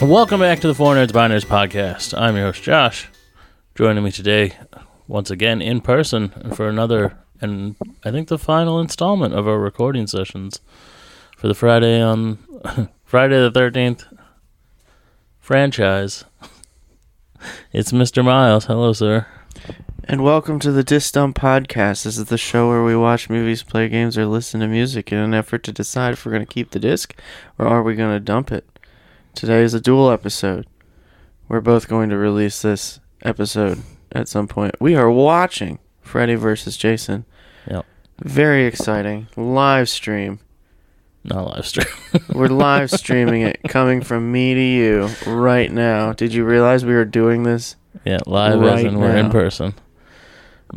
Welcome back to the Four Nerds by Nerds podcast. I'm your host Josh. Joining me today, once again in person, for another and I think the final installment of our recording sessions for the Friday on Friday the Thirteenth franchise. It's Mr. Miles. Hello, sir. And welcome to the Disc Dump Podcast. This is the show where we watch movies, play games, or listen to music in an effort to decide if we're going to keep the disc or are we going to dump it. Today is a dual episode. We're both going to release this episode at some point. We are watching Freddy versus Jason. Yep. Very exciting. Live stream. Not live stream. We're live streaming it coming from me to you right now. Did you realize we were doing this? yeah, live as Right in we're in person.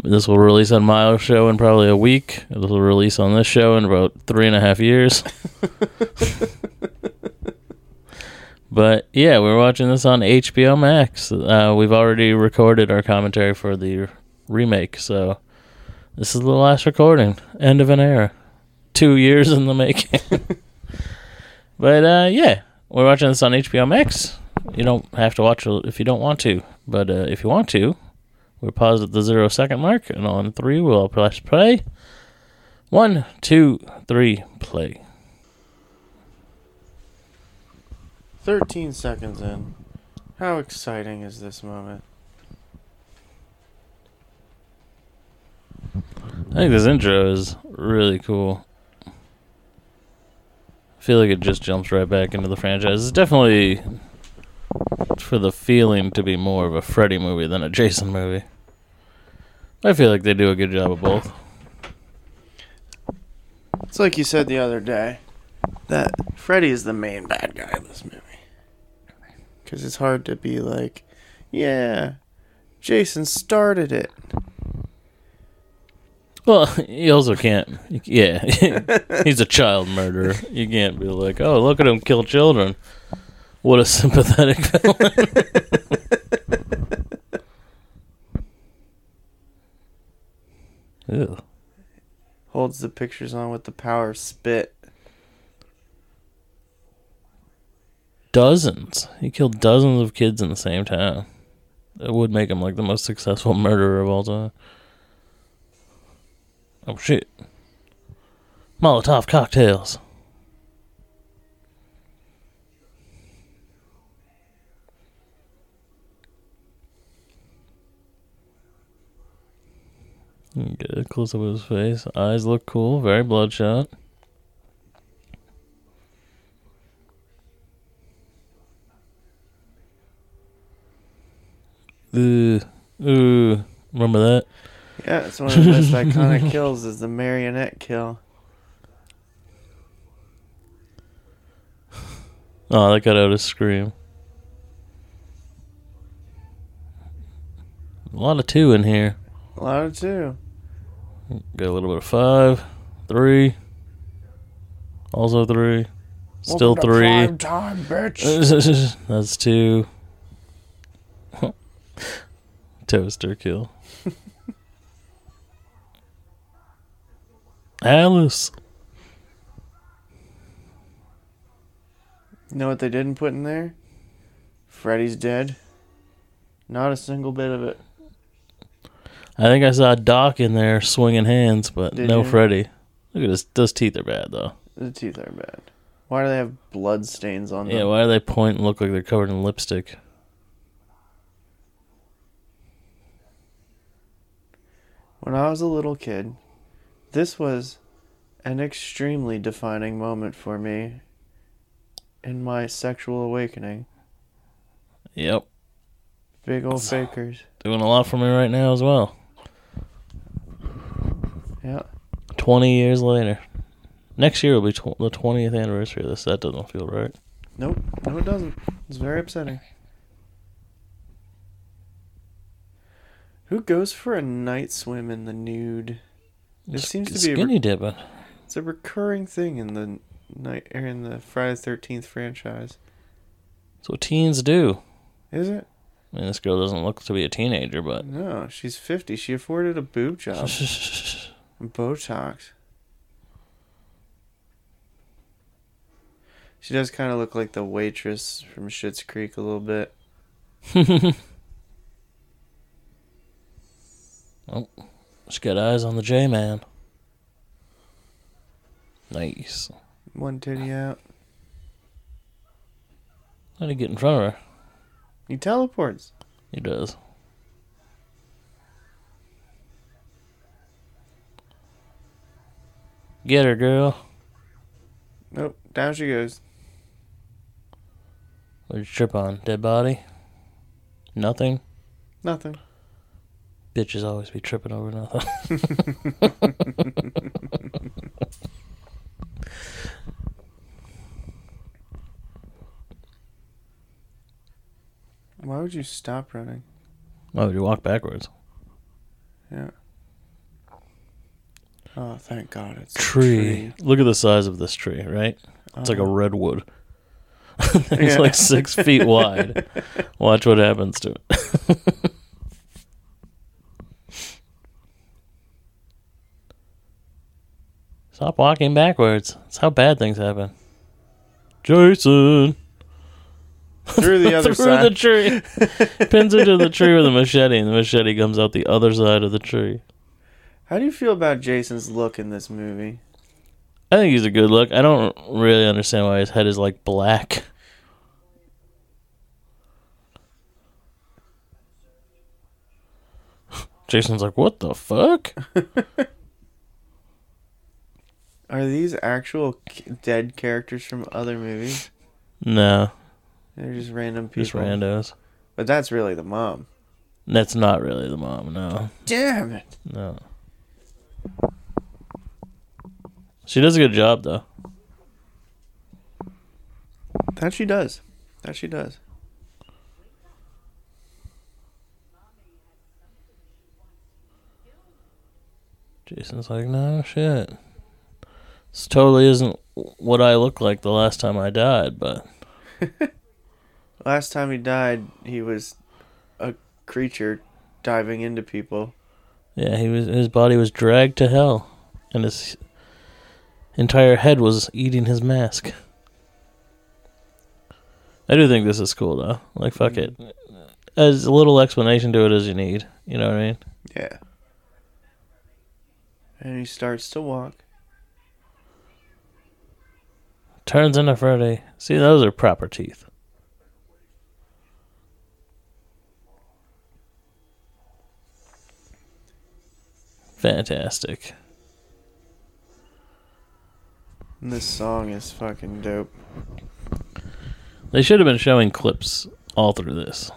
This will release on my show in probably a week. This will release on this show in about three and a half years. But yeah, we're watching this on HBO Max. Uh, we've already recorded our commentary for the remake, so this is the last recording. End of an era. Two years in the making. but uh, yeah, we're watching this on HBO Max. You don't have to watch if you don't want to, but uh, if you want to, we're paused at the zero second mark, and on three we'll press play. One, two, three, play. 13 seconds in. How exciting is this moment? I think this intro is really cool. I feel like it just jumps right back into the franchise. It's definitely for the feeling to be more of a Freddy movie than a Jason movie. I feel like they do a good job of both. It's like you said the other day that Freddy is the main bad guy in this movie. Because it's hard to be like, yeah, Jason started it. Well, he also can't. Yeah, he's a child murderer. You can't be like, oh, look at him kill children. What a sympathetic villain. Ew. Holds the pictures on with the power of spit. Dozens. He killed dozens of kids in the same town. It would make him like the most successful murderer of all time. Oh shit. Molotov cocktails. Get a close up of his face. Eyes look cool. Very bloodshot. Ooh, ooh. Remember that? Yeah, it's one of the most iconic kills is the marionette kill. Oh, that got out a scream. A lot of two in here. A lot of two. Got a little bit of five, three, also three, still Welcome three. time, bitch. That's two. Toaster kill. Alice. You know what they didn't put in there? Freddy's dead. Not a single bit of it. I think I saw Doc in there swinging hands, but Did no you? Freddy. Look at his. Those teeth are bad though. The teeth are bad. Why do they have blood stains on them? Yeah, why do they point and look like they're covered in lipstick? When I was a little kid, this was an extremely defining moment for me in my sexual awakening. Yep, Big old fakers. doing a lot for me right now as well. Yeah. Twenty years later, next year will be tw- the twentieth anniversary of this. That doesn't feel right. Nope. No, it doesn't. It's very upsetting. Who goes for a night swim in the nude? It seems to be a skinny dipping. It's a recurring thing in the night or in the Friday Thirteenth franchise. That's what teens do. Is it? I mean, this girl doesn't look to be a teenager, but No, she's fifty. She afforded a boob job, and Botox. She does kind of look like the waitress from Schitt's Creek a little bit. oh, she got eyes on the J man. Nice. One titty out. How do you get in front of her? He teleports. He does. Get her, girl. Nope. Down she goes. What did you trip on? Dead body? Nothing? Nothing. Bitches always be tripping over nothing. Why would you stop running? Why would you walk backwards? Yeah. Oh, thank God it's a Tree. Look at the size of this tree, right? It's like a Uh-huh. redwood. it's Yeah. like six feet wide. Watch what happens to it. Stop walking backwards. That's how bad things happen. Jason. through the other side. Through side. the tree. Pins into the tree with a machete, and the machete comes out the other side of the tree. How do you feel about Jason's look in this movie? I think he's a good look. I don't really understand why his head is like black. Jason's like, what the fuck? Are these actual c- dead characters from other movies? No, They're just random people. just randos. But that's really the mom. That's not really the mom. No, Damn it. no. She does a good job though. That she does. That she does. Jason's like, no shit. This totally isn't what I looked like the last time I died, but Last time he died, he was a creature diving into people. Yeah, he was his body was dragged to hell, and his entire head was eating his mask. I do think this is cool though. Like fuck mm. it, as little explanation to it as you need. You know what I mean? Yeah. And he starts to walk. Turns into Freddy. See, those are proper teeth. Fantastic. This song is fucking dope. They should have been showing clips all through this.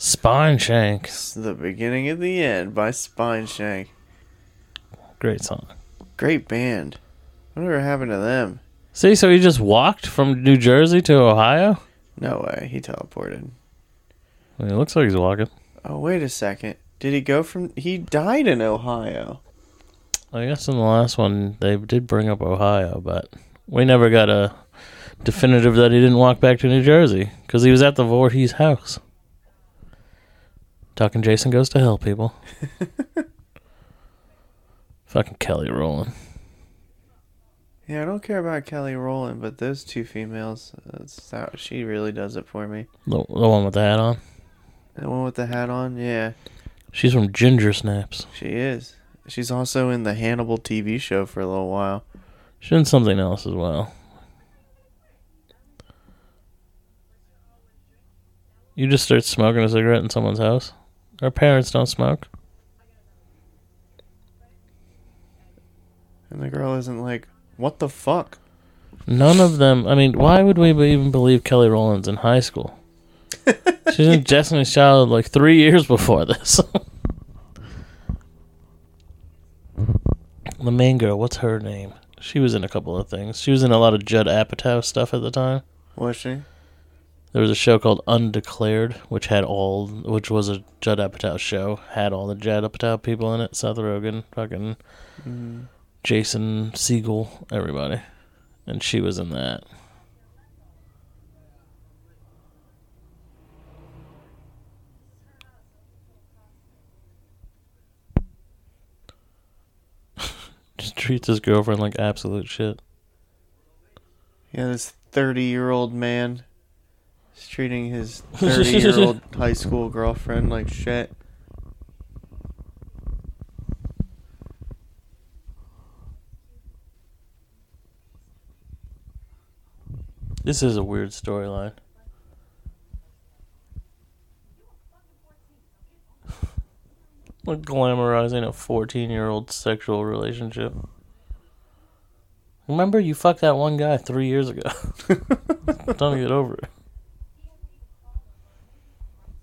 Spineshank. It's the beginning of the end by Spineshank. Great song. Great band. Whatever happened to them? See, so he just walked from New Jersey to Ohio? No way. He teleported. Mean, it looks like he's walking. Oh, wait a second. Did he go from. He died in Ohio. I guess in the last one they did bring up Ohio, but we never got a definitive that he didn't walk back to New Jersey because he was at the Voorhees house. Talking Jason goes to hell, people. Fucking Kelly Rowland. Yeah, I don't care about Kelly Rowland, but those two females, that's how she really does it for me. The, the one with the hat on. The one with the hat on, yeah, She's from Ginger Snaps. she is. She's also in the Hannibal TV show for a little while. She's in something else as well. You just start smoking a cigarette in someone's house? Our parents don't smoke. And the girl isn't like, what the fuck? None of them. I mean, why would we even believe Kelly Rowland's in high school? She's in Destiny's Child like three years before this. the main girl, what's her name? She was in a couple of things. She was in a lot of Judd Apatow stuff at the time. Was she? There was a show called Undeclared, which had all, which was a Judd Apatow show, had all the Judd Apatow people in it. Seth Rogen, fucking Mm. Jason Segel, everybody, and she was in that. Just treats his girlfriend like absolute shit. Yeah, this 30 year old man is treating his 30 year old high school girlfriend like shit. This is a weird storyline. Like glamorizing a 14 year old sexual relationship. Remember, you fucked that one guy three years ago. Don't get over it.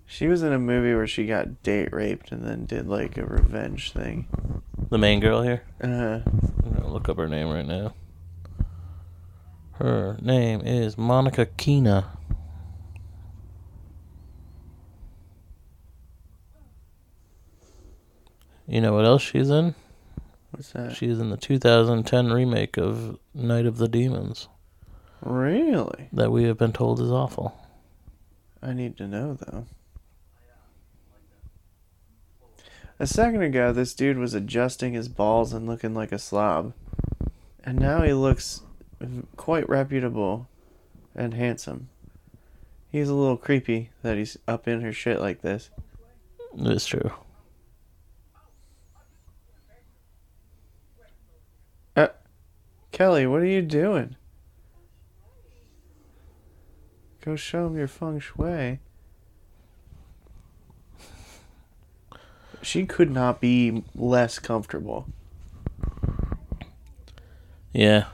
She was in a movie where she got date raped and then did like a revenge thing. The main girl here. Uh, I'm gonna look up her name right now. Her name is Monica Keena. You know what else she's in? what's that? She's in the 2010 remake of Night of the Demons Really? that we have been told is awful. I need to know though. A second ago, this dude was adjusting his balls and looking like a slob. And now he looks quite reputable and handsome. He's a little creepy that he's up in her shit like this. That's true. Uh, Kelly, what are you doing? Go show him your feng shui. She could not be less comfortable. Yeah.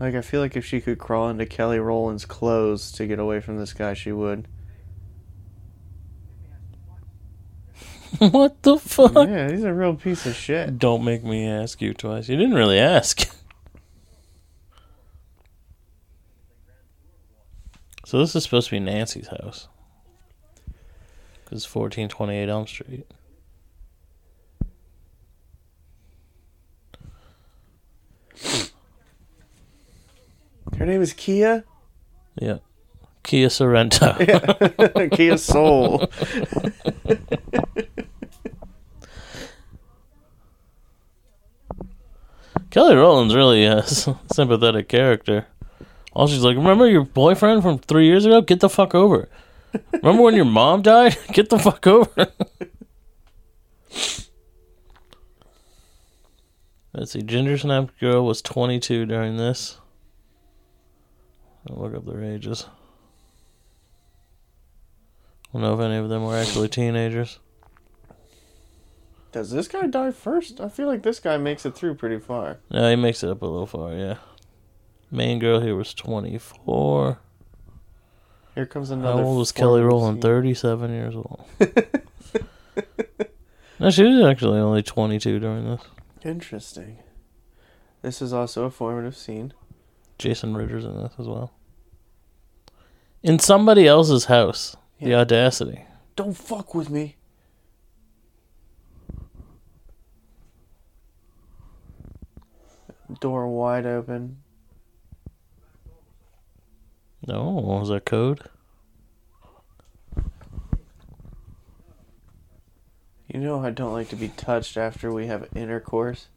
Like I feel like if she could crawl into Kelly Rowland's clothes to get away from this guy, she would. what the fuck? Yeah, he's a real piece of shit. Don't make me ask you twice. You didn't really ask. So this is supposed to be Nancy's house. Because 1428 Elm Street. Her name is Kia. Yeah. Kia Sorrento. Yeah. Kia Soul. Kelly Rowland's really a sympathetic character. All she's like, remember your boyfriend from three years ago? Get the fuck over. Remember when your mom died? Get the fuck over. Let's see. Ginger Snap Girl was 22 during this. I'll look up their ages. I don't know if any of them were actually teenagers. Does this guy die first? I feel like this guy makes it through pretty far. No, he makes it up a little far, yeah. Main girl here was 24. Here comes another. How old was Kelly Rowland? 37 years old. no, she was actually only 22 during this. Interesting. This is also a formative scene. Jason Ritter's in this as well. In somebody else's house. The audacity. Don't fuck with me. Door wide open. No, was that code? You know I don't like to be touched after we have intercourse.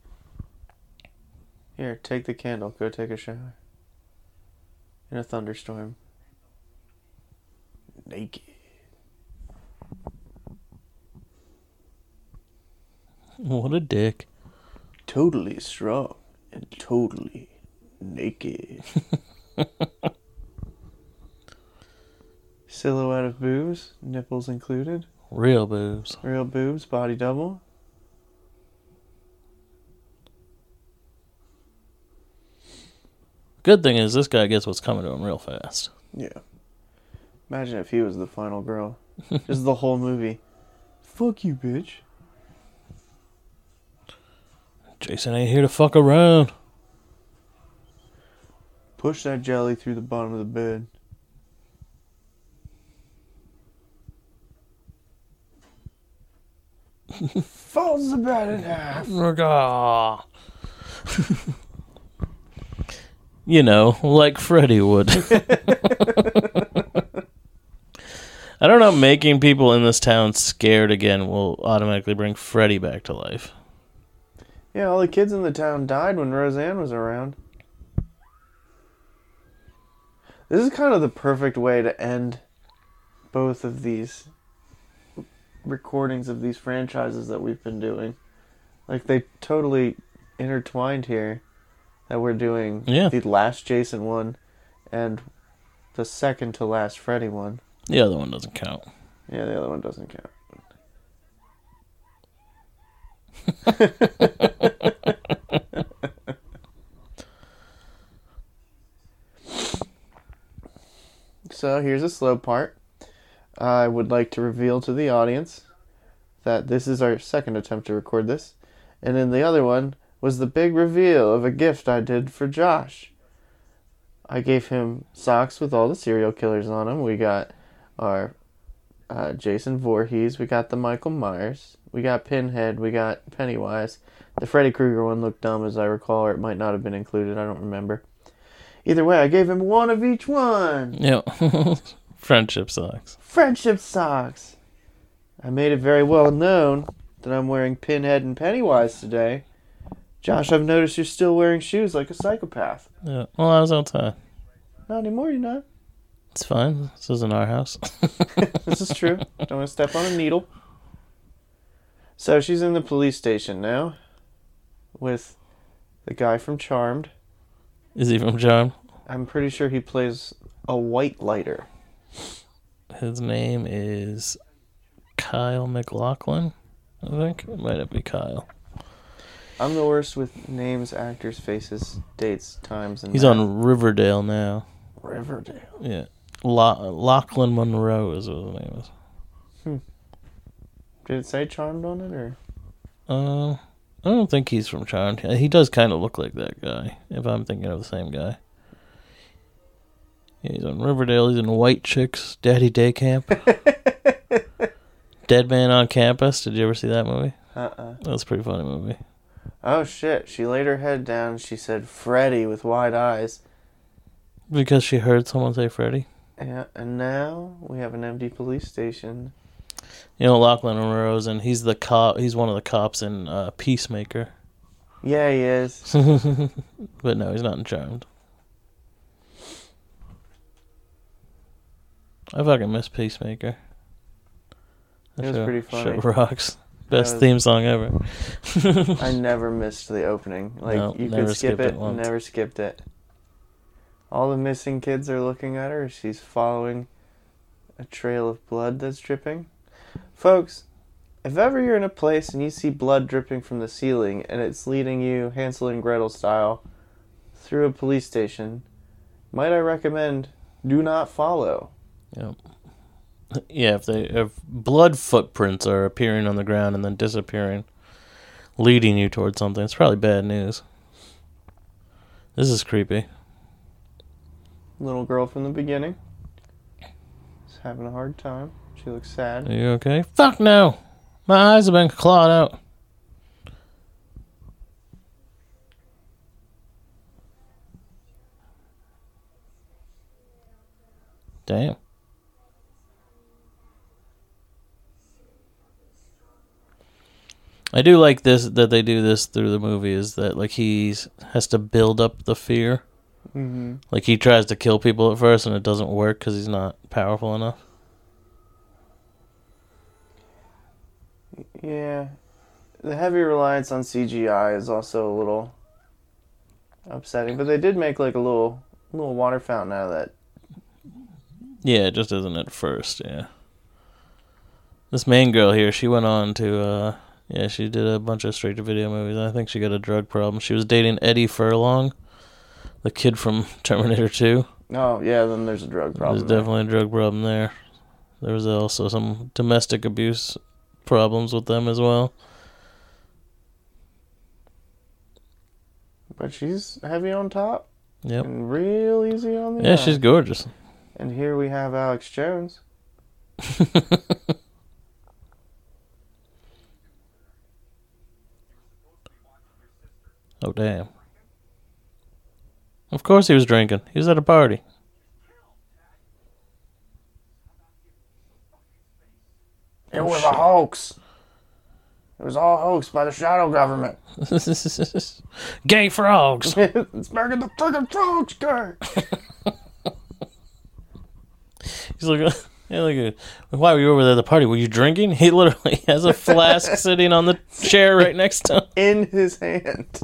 Here, take the candle. Go take a shower. In a thunderstorm. Naked. What a dick. Totally strong and totally naked. Silhouette of boobs, nipples included. Real boobs. Real boobs, body double. Good thing is this guy gets what's coming to him real fast. Yeah. Imagine if he was the final girl. this is the whole movie. Fuck you, bitch. Jason ain't here to fuck around. Push that jelly through the bottom of the bed. Falls the bed in half. You know, like Freddy would. I don't know. Making people in this town scared again will automatically bring Freddy back to life. Yeah, all the kids in the town died when Roseanne was around. This is kind of the perfect way to end both of these recordings of these franchises that we've been doing. Like they totally intertwined here that we're doing Yeah. the last Jason one and the second to last Freddy one. The other one doesn't count. Yeah, the other one doesn't count. so here's a slow part. I would like to reveal to the audience that this is our second attempt to record this, and in the other one was the big reveal of a gift I did for Josh. I gave him socks with all the serial killers on them. We got our uh, Jason Voorhees. We got the Michael Myers. We got Pinhead. We got Pennywise. The Freddy Krueger one looked dumb, as I recall, or it might not have been included. I don't remember. Either way, I gave him one of each one. Yeah. Friendship socks. Friendship socks. I made it very well known that I'm wearing Pinhead and Pennywise today. Josh, I've noticed you're still wearing shoes like a psychopath. Yeah. Well, I was outside. Not anymore, you're not. It's fine. This isn't our house. This is true. Don't want to step on a needle. So she's in the police station now with the guy from Charmed. Is he from Charmed? I'm pretty sure he plays a white lighter. His name is Kyle McLaughlin. I think it might be Kyle. I'm the worst with names, actors, faces, dates, times, and He's that. on Riverdale now. Riverdale. Yeah. La- Lochlyn Munro is what his name is. Did it say Charmed on it or? Uh, I don't think he's from Charmed. He does kind of look like that guy, if I'm thinking of the same guy. Yeah, he's on Riverdale. He's in White Chicks, Daddy Day Camp, Dead Man on Campus. Did you ever see that movie? Uh-uh. That's a pretty funny movie. Oh shit! She laid her head down. She said, "Freddy" with wide eyes. Because she heard someone say Freddy. Yeah, and now we have an empty police station. You know, Lochlyn Munro's and he's the cop. He's one of the cops in uh, Peacemaker. Yeah, he is. but no, he's not in Charmed. I fucking miss Peacemaker. That It was show- pretty funny. Show rocks. Best was- theme song ever. I never missed the opening. Like No, you could skip it, it never skipped it. All the missing kids are looking at her. She's following a trail of blood that's dripping. Folks, if ever you're in a place and you see blood dripping from the ceiling and it's leading you Hansel and Gretel style through a police station, might I recommend do not follow. Yep. Yeah, if they if blood footprints are appearing on the ground and then disappearing, leading you towards something, it's probably bad news. This is creepy. Little girl from the beginning is having a hard time. She looks sad. Are you okay? Fuck no! My eyes have been clawed out. Damn. I do like this that they do this through the movie is that like he's has to build up the fear. hmm Like he tries to kill people at first and it doesn't work because he's not powerful enough. Yeah. The heavy reliance on CGI is also a little upsetting, but they did make like a little little water fountain out of that. Yeah, it just isn't at first, yeah. This main girl here, she went on to uh yeah, she did a bunch of straight to video movies. I think she got a drug problem. She was dating Eddie Furlong, the kid from Terminator 2. Oh, yeah, then there's a drug problem. There's there. definitely a drug problem there. There was also some domestic abuse problems with them as well. But she's heavy on top Yep. and real easy on the Yeah, eye. she's gorgeous. And here we have Alex Jones. Oh damn. Of course he was drinking. He was at a party. It oh, was a hoax. It was all hoax by the shadow government. Gay frogs. it's making the friggin' frogs gay. He's like, yeah, like, why were you over there at the party? Were you drinking? He literally has a flask sitting on the chair right next to him. In his hand.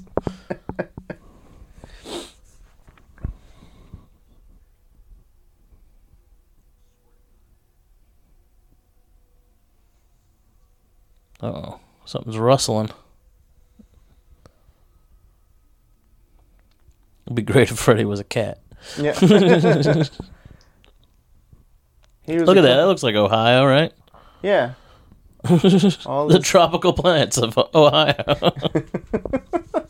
Oh, something's rustling. It'd be great if Freddy was a cat. Yeah. He was Look at that. That looks like Ohio, right? Yeah. All the this- tropical plants of Ohio.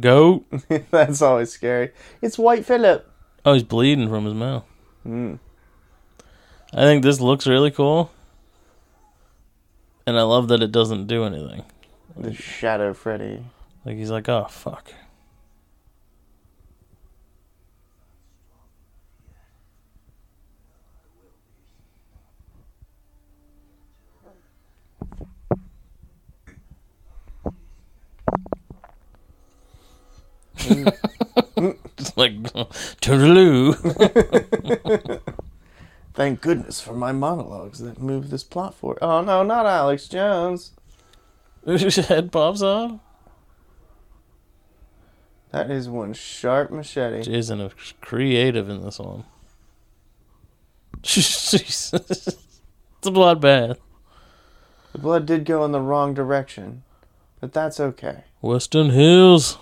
Goat. That's always scary. It's White Phillip. Oh, he's bleeding from his mouth. Mm. I think this looks really cool. And I love that it doesn't do anything. The Shadow Freddy. Like he's like, oh fuck. Like toodaloo. Thank goodness for my monologues that move this plot forward. Oh no, not Alex Jones. His head pops off. That is one sharp machete. Jason is creative in this one. Jesus. it's a bloodbath. The blood did go in the wrong direction, but that's okay. Western Hills.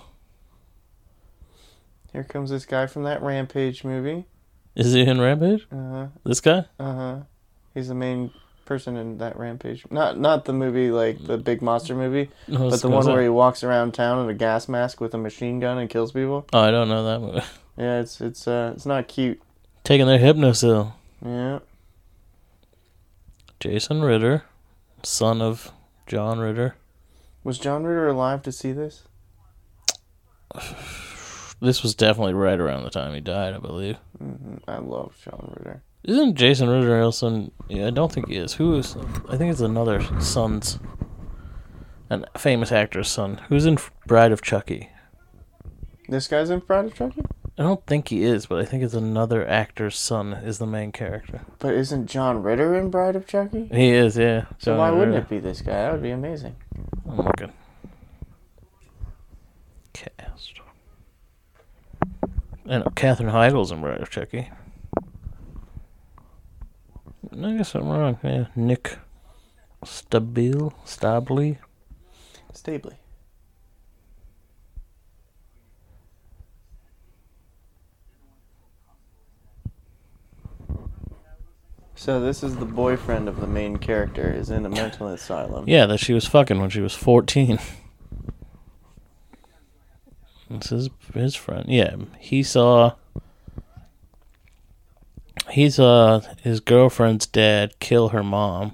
Here comes this guy from that Rampage movie. Is he in Rampage? Uh huh. This guy? Uh huh. He's the main person in that Rampage. Not not the movie like the big monster movie, No, but the one where he walks around town in a gas mask with a machine gun and kills people. Oh, I don't know that movie. Yeah, it's it's uh it's not cute. Taking their hypnocil. Yeah. Jason Ritter, son of John Ritter. Was John Ritter alive to see this? This was definitely right around the time he died, I believe. hmm I love John Ritter. Isn't Jason Ritter also? Yeah, I don't think he is. Who is? I think it's another son's, an famous actor's son. Who's in Bride of Chucky? This guy's in Bride of Chucky? I don't think he is, but I think it's another actor's son is the main character. But isn't John Ritter in Bride of Chucky? He is, yeah. So John why wouldn't Ritter. it be this guy? That would be amazing. I'm looking. Cast. I know Katherine Heigl's in Bride of Chucky. I guess I'm wrong. Yeah, Nick Stabile, Stably. Stably. So this is the boyfriend of the main character is in a mental asylum. Yeah, that she was fucking when she was 14. This is his friend. Yeah, he saw. He saw uh, his girlfriend's dad kill her mom.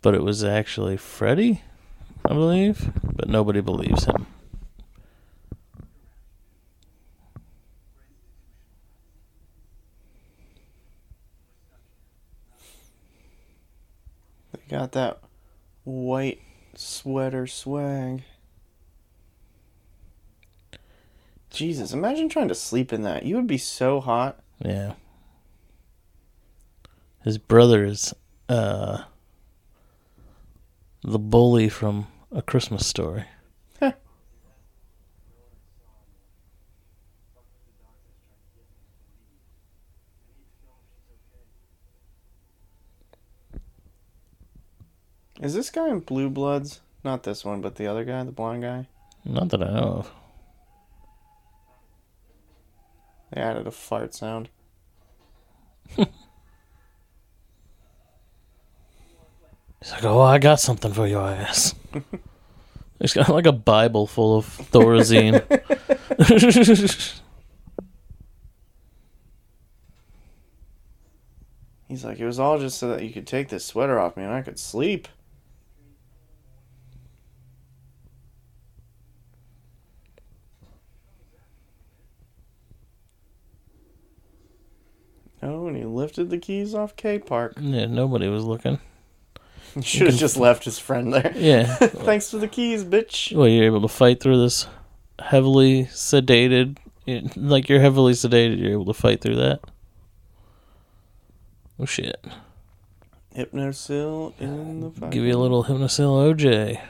But it was actually Freddy, I believe. But nobody believes him. They got that white sweater swag. Jesus, imagine trying to sleep in that. You would be so hot. Yeah. His brother is uh the bully from A Christmas Story. Is this guy in Blue Bloods? Not this one, but the other guy, the blonde guy. Not that I know of. They added a fart sound. He's like, oh, I got something for your ass. He's got like a Bible full of Thorazine. He's like, it was all just so that you could take this sweater off me and I could sleep. Oh, and he lifted the keys off K Park. Yeah, nobody was looking. Should have just left his friend there. Yeah. Thanks for the keys, bitch. well, you're able to fight through this heavily sedated. Like you're heavily sedated, you're able to fight through that. Oh shit! Hypnocil in the fucking... Give you a little Hypnocil OJ.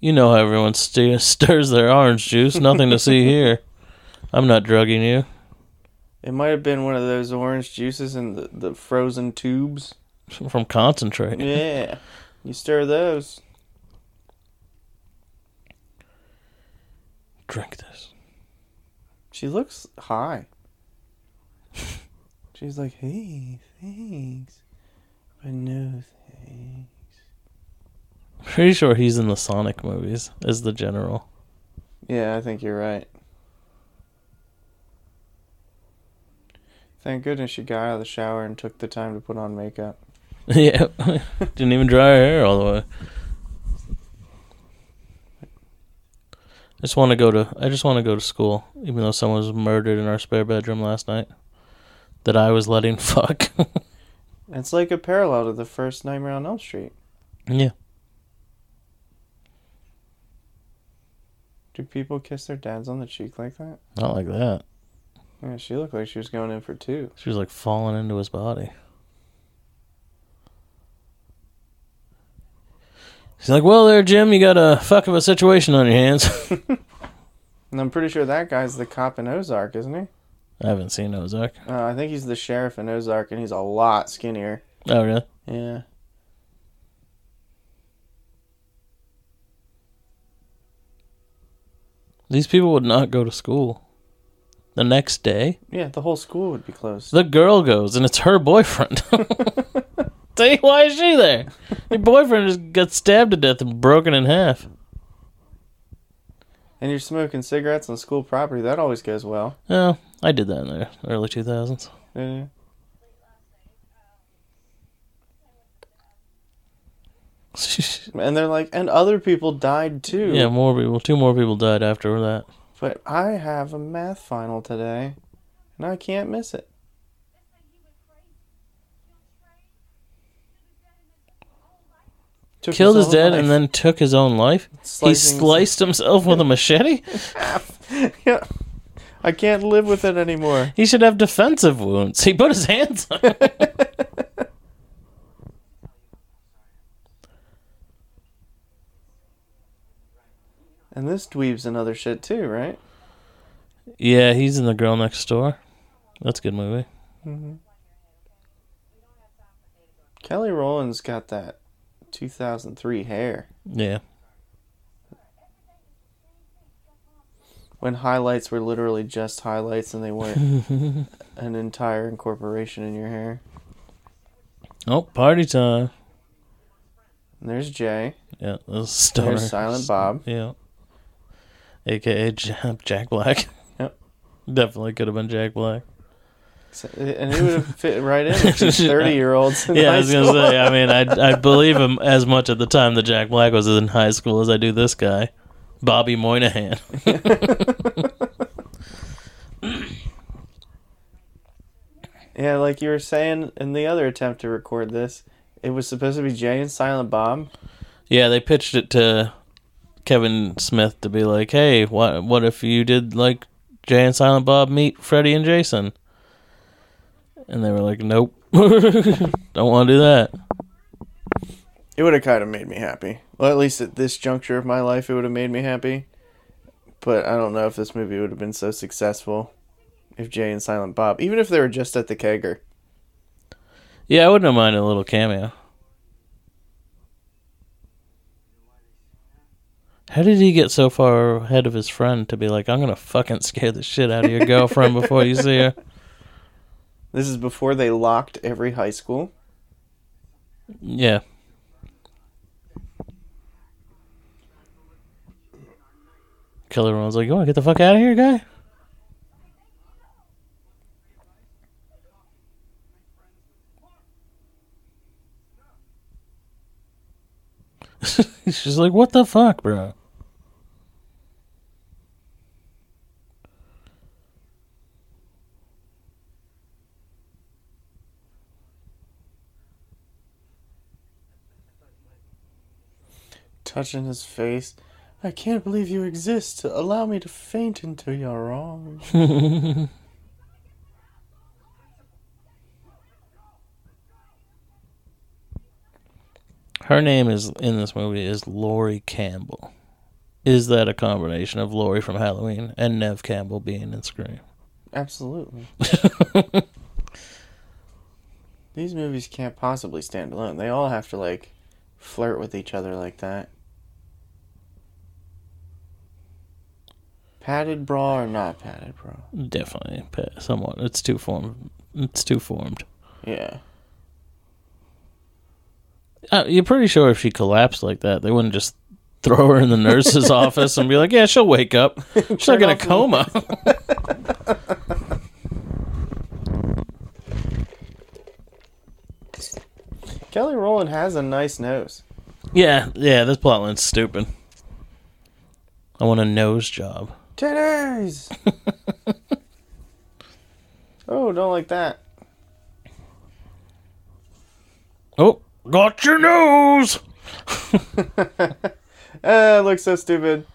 You know how everyone st- stirs their orange juice. Nothing to see here. I'm not drugging you. It might have been one of those orange juices in the, the frozen tubes. From concentrate. Yeah. You stir those. Drink this. She looks high. She's like, hey, thanks. But no thanks. Pretty sure he's in the Sonic movies as the general. Yeah, I think you're right. Thank goodness she got out of the shower and took the time to put on makeup. yeah. Didn't even dry her hair all the way. I just want to go to I just want to go to school, even though someone was murdered in our spare bedroom last night. That I was letting fuck. It's like a parallel to the first Nightmare on Elm Street. yeah. Do people kiss their dads on the cheek like that? Not like that. Yeah, she looked like she was going in for two. She was like falling into his body. He's like, Well there, Jim, you got a fuck of a situation on your hands. And I'm pretty sure that guy's the cop in Ozark, isn't he? I haven't seen Ozark. Uh, I think he's the sheriff in Ozark, and he's a lot skinnier. Oh really? Yeah. These people would not go to school. The next day, Yeah, the whole school would be closed. the girl goes, and it's her boyfriend. See, why is she there? Your boyfriend just got stabbed to death and broken in half. And you're smoking cigarettes on school property. That always goes well. Oh, I did that in the early 2000s. Yeah. And they're like, and other people died too. yeah, more people, two more people died after that. But I have a math final today, and I can't miss it. Took Killed his own dad life. and then took his own life. He sliced himself with a machete. yeah. I can't live with it anymore. He should have defensive wounds. He put his hands on it. And this dweeb's another shit too, right? Yeah, he's in the girl next door. That's a good movie. Mm-hmm. Kelly Rowland's got that 2003 hair. Yeah. When highlights were literally just highlights and they weren't an entire incorporation in your hair. Oh, party time. And there's Jay. Yeah, that's stoner. There's Silent Bob. Yeah. AKA Jack, Jack Black. Yep. Definitely could have been Jack Black. And he would have fit right in with these 30 year olds. Yeah, I was gonna say. I mean, I I believe him as much at the time that Jack Black was in high school as I do this guy, Bobby Moynihan. Yeah, like you were saying in the other attempt to record this, it was supposed to be Jay and Silent Bob. Yeah, they pitched it to Kevin Smith to be like, "Hey, what what if you did like Jay and Silent Bob meet Freddy and Jason?" And they were like, "Nope, don't want to do that." It would have kind of made me happy. Well, at least at this juncture of my life, it would have made me happy. But I don't know if this movie would have been so successful if Jay and Silent Bob, even if they were just at the kegger. Yeah, I wouldn't have minded a little cameo. How did he get so far ahead of his friend to be like, "I'm gonna fucking scare the shit out of your girlfriend before you see her"? This is before they locked every high school. Yeah. Killer was like, "You want to get the fuck out of here, guy?" She's like, "What the fuck, bro?" Touching his face. I can't believe you exist. to Allow me to faint into your arms. Her name is in this movie is Lori Campbell. Is that a combination of Lori from Halloween and Neve Campbell being in Scream? Absolutely. These movies can't possibly stand alone. They all have to like flirt with each other like that. Padded bra or not padded bra? Definitely, somewhat. It's too formed. It's too formed. Yeah. Uh, you're pretty sure if she collapsed like that, they wouldn't just throw her in the nurse's office and be like, "Yeah, she'll wake up. She's not in a coma." Kelly Rowland has a nice nose. yeah, yeah. This plotline's stupid. I want a nose job. Titties! oh, don't like that. Oh, got your nose. Ah, it looks so stupid.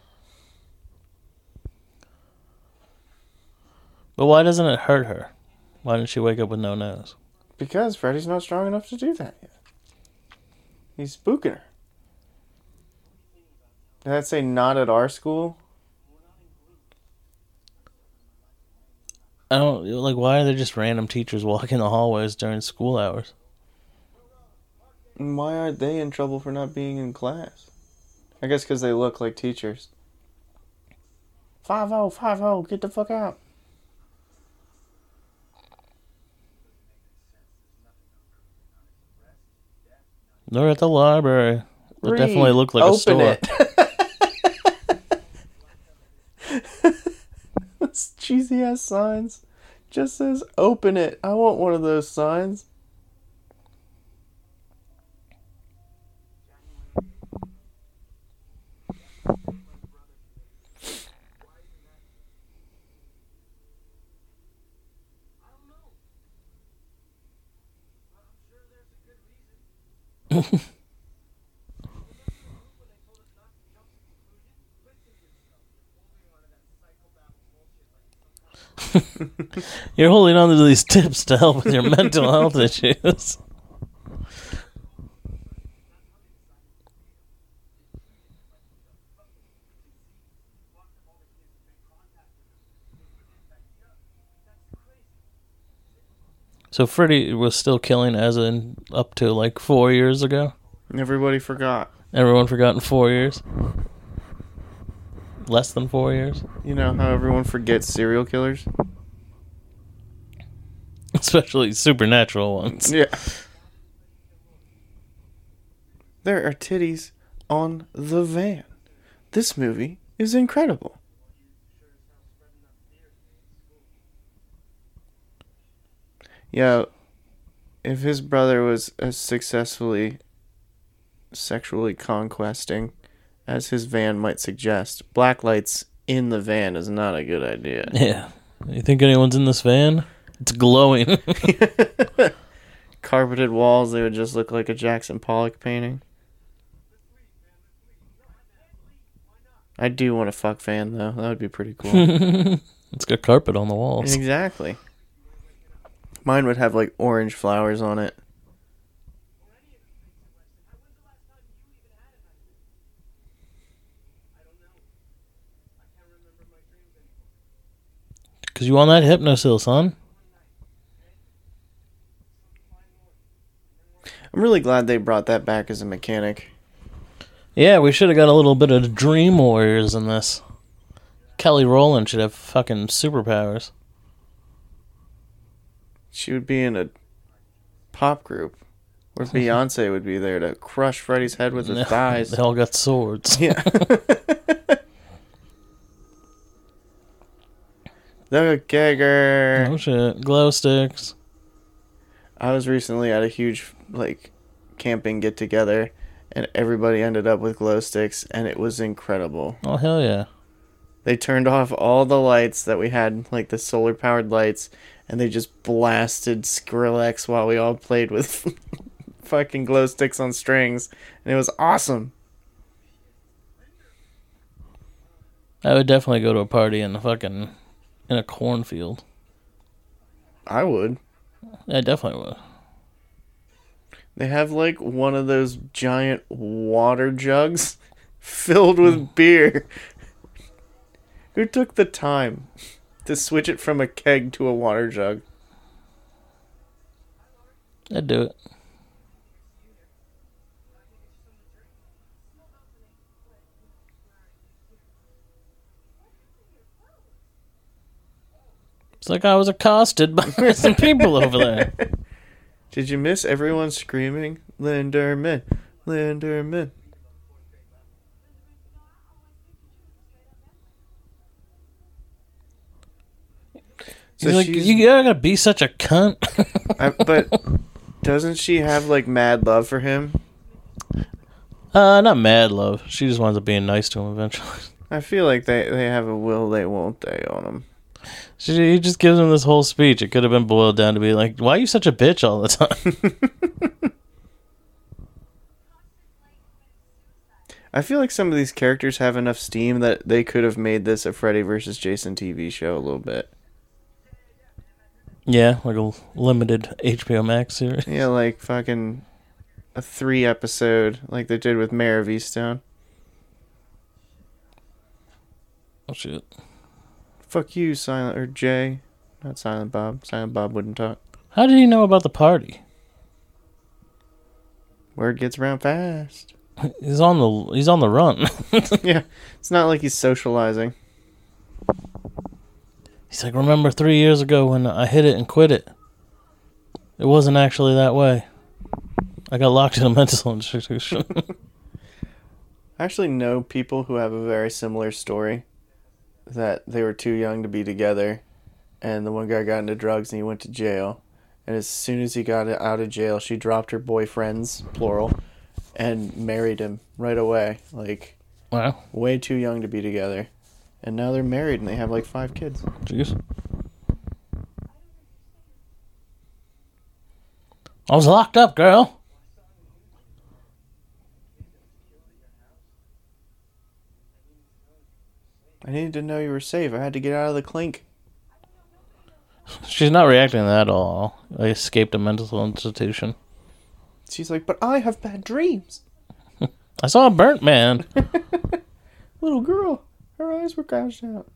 But why doesn't it hurt her? Why didn't she wake up with no nose? Because Freddy's not strong enough to do that yet. He's spooking her. Did that say not at our school? I don't like. Why are there just random teachers walking the hallways during school hours? And why aren't they in trouble for not being in class? I guess because they look like teachers. 5 0, get the fuck out. They're at the library. They Read. definitely look like a store. it. Those cheesy ass signs just says open it. I want one of those signs. You're holding on to these tips to help with your mental health issues. So Freddy was still killing as in up to like four years ago. Everybody forgot. Everyone forgot in four years. Less than four years, You know how everyone forgets serial killers? Especially supernatural ones. Yeah. There are titties on the van. This movie is incredible. Yeah, if his brother was as successfully sexually conquesting as his van might suggest, black lights in the van is not a good idea. Yeah. You think anyone's in this van? It's glowing. Carpeted walls, they would just look like a Jackson Pollock painting. I do want a fuck van though. That would be pretty cool. it's got carpet on the walls. exactly. Mine would have like orange flowers on it. Because you on that hypnocil, son. I'm really glad they brought that back as a mechanic. Yeah, we should have got a little bit of Dream Warriors in this. Kelly Rowland should have fucking superpowers. She would be in a pop group where Beyonce would be there to crush Freddy's head with his thighs. They all got swords. Yeah. the Gagger. Oh shit. Glow sticks. I was recently at a huge like camping get together and everybody ended up with glow sticks and it was incredible. Oh hell yeah. They turned off all the lights that we had, like the solar powered lights, and they just blasted Skrillex while we all played with fucking glow sticks on strings. And it was awesome. I would definitely go to a party in a fucking in a cornfield. I would. I definitely would. They have like one of those giant water jugs filled with mm. beer. Who took the time to switch it from a keg to a water jug? I'd do it. It's like I was accosted by some people over there. Did you miss everyone screaming, Linderman, Linderman? So You're like, you gotta be such a cunt. I, but doesn't she have like mad love for him? uh, not mad love. She just winds up being nice to him eventually. I feel like they, they have a will they won't they on him. She, he just gives him this whole speech. It could have been boiled down to be like, "Why are you such a bitch all the time?" I feel like some of these characters have enough steam that they could have made this a Freddy versus Jason TV show a little bit. yeah, like a limited HBO Max series. Yeah, like fucking a three episode like they did with Mare of Easttown. Oh shit! Fuck you, Silent or Jay. Not Silent Bob. Silent Bob wouldn't talk. How did he know about the party? Word gets around fast. He's on the he's on the run. yeah, it's not like he's socializing. he's like, remember three years ago when I hit it and quit it? It wasn't actually that way. I got locked in a mental institution. I actually know people who have a very similar story that they were too young to be together. And the one guy got into drugs and he went to jail. And as soon as he got out of jail she dropped her boyfriends plural and married him right away. Like wow, way too young to be together. And now they're married and they have like five kids. Jeez. I was locked up, girl. I needed to know you were safe i had to get out of the clink She's not reacting to that at all. I escaped a mental institution. she's like but i have bad dreams I saw a burnt man. little girl her eyes were gouged out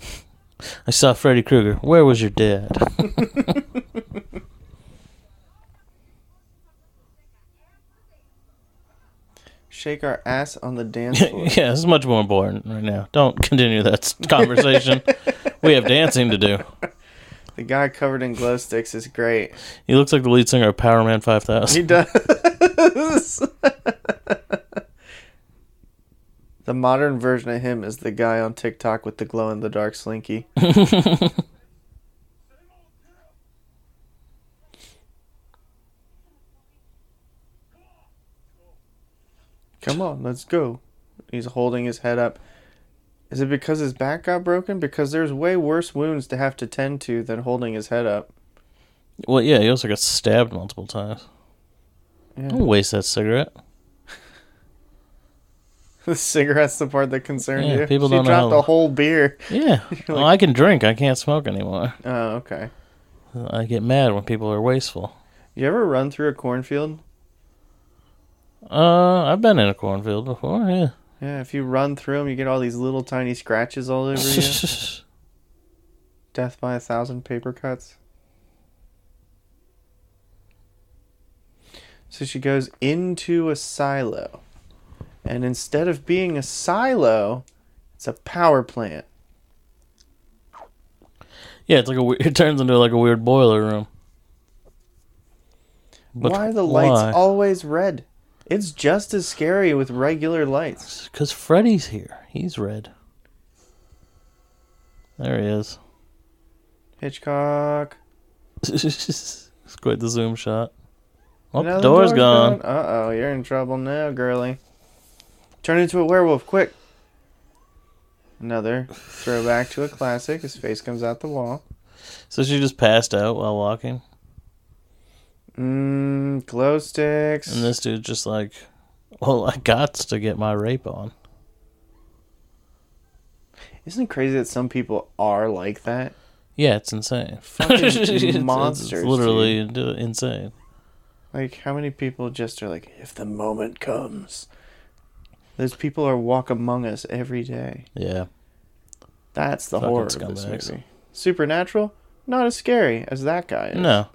I saw Freddy Krueger. Where was your dad? Shake our ass on the dance floor yeah, this is much more important right now. Don't continue that conversation. we have dancing to do. The guy covered in glow sticks is great. He looks like the lead singer of Powerman 5000. He does. the modern version of him is the guy on TikTok with the glow in the dark slinky. Come on, let's go. He's holding his head up. Is it because his back got broken? Because there's way worse wounds to have to tend to than holding his head up. well, yeah, he also got stabbed multiple times. Yeah. Don't waste that cigarette. The cigarette's the part that concerned Yeah, you. people she don't know dropped how- a whole beer. Yeah. well, I can drink. I can't smoke anymore. Oh, okay. I get mad when people are wasteful. You ever run through a cornfield? Uh, I've been in a cornfield before, yeah. Yeah, if you run through them, you get all these little tiny scratches all over you. Death by a thousand paper cuts. So she goes into a silo. And instead of being a silo, it's a power plant. yeah, it's like a it turns into like a weird boiler room. But why are the lights always red? It's just as scary with regular lights. Because Freddy's here. He's red. There he is. Hitchcock. it's quite the zoom shot. Oh, the door's gone. Uh oh, you're in trouble now, girly. Turn into a werewolf, quick. Another throwback to a classic. His face comes out the wall. So she just passed out while walking. Mmm, glow sticks. And this dude's just like, well, I got to get my rape on. Isn't it crazy that some people are like that? Yeah, it's insane. Fucking It's- monsters, It's literally d- insane. Like, how many people just are like, if the moment comes? Those people are walk among us every day. Yeah. That's the Fucking horror of this scumbags. movie. Supernatural, not as scary as that guy is. No.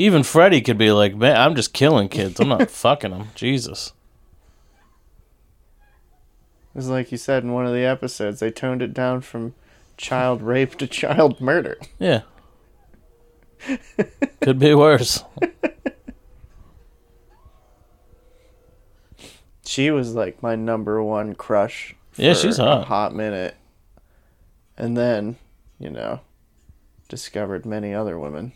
Even Freddy could be like, man, I'm just killing kids. I'm not fucking them. Jesus. It's like you said in one of the episodes, they toned it down from child rape to child murder. Yeah. could be worse. She was like my number one crush. Yeah, she's A hot. hot minute. And then, you know, discovered many other women.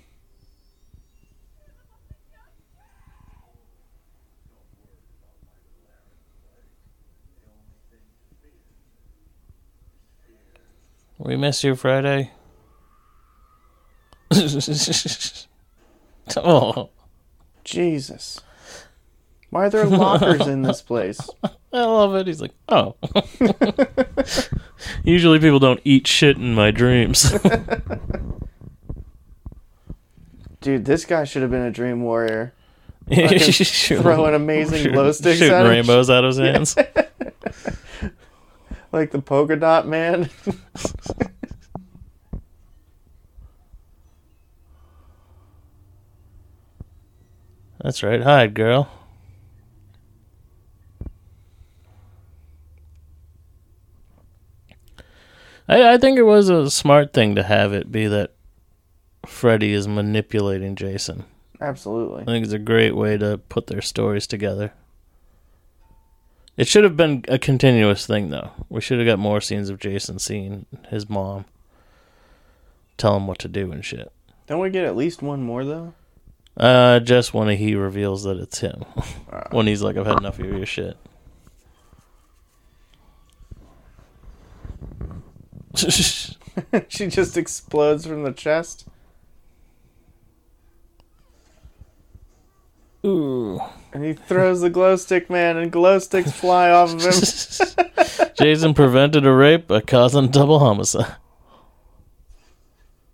We miss you, Friday. oh, Jesus. Why are there lockers in this place? I love it. He's like, oh. Usually people don't eat shit in my dreams. Dude, this guy should have been a dream warrior. Throwing amazing glow sticks shooting at him. rainbows out of his hands. Like the polka dot man. That's right. Hide, girl. I, I think it was a smart thing to have it be that Freddy is manipulating Jason. Absolutely. I think it's a great way to put their stories together. It should have been a continuous thing, though. We should have got more scenes of Jason seeing his mom tell him what to do and shit. Don't we get at least one more though? Uh, just when he reveals that it's him. Uh, when he's like, I've had enough of your shit. she just explodes from the chest. Ooh. And he throws the glow stick man and glow sticks fly off of him. Jason prevented a rape by causing double homicide.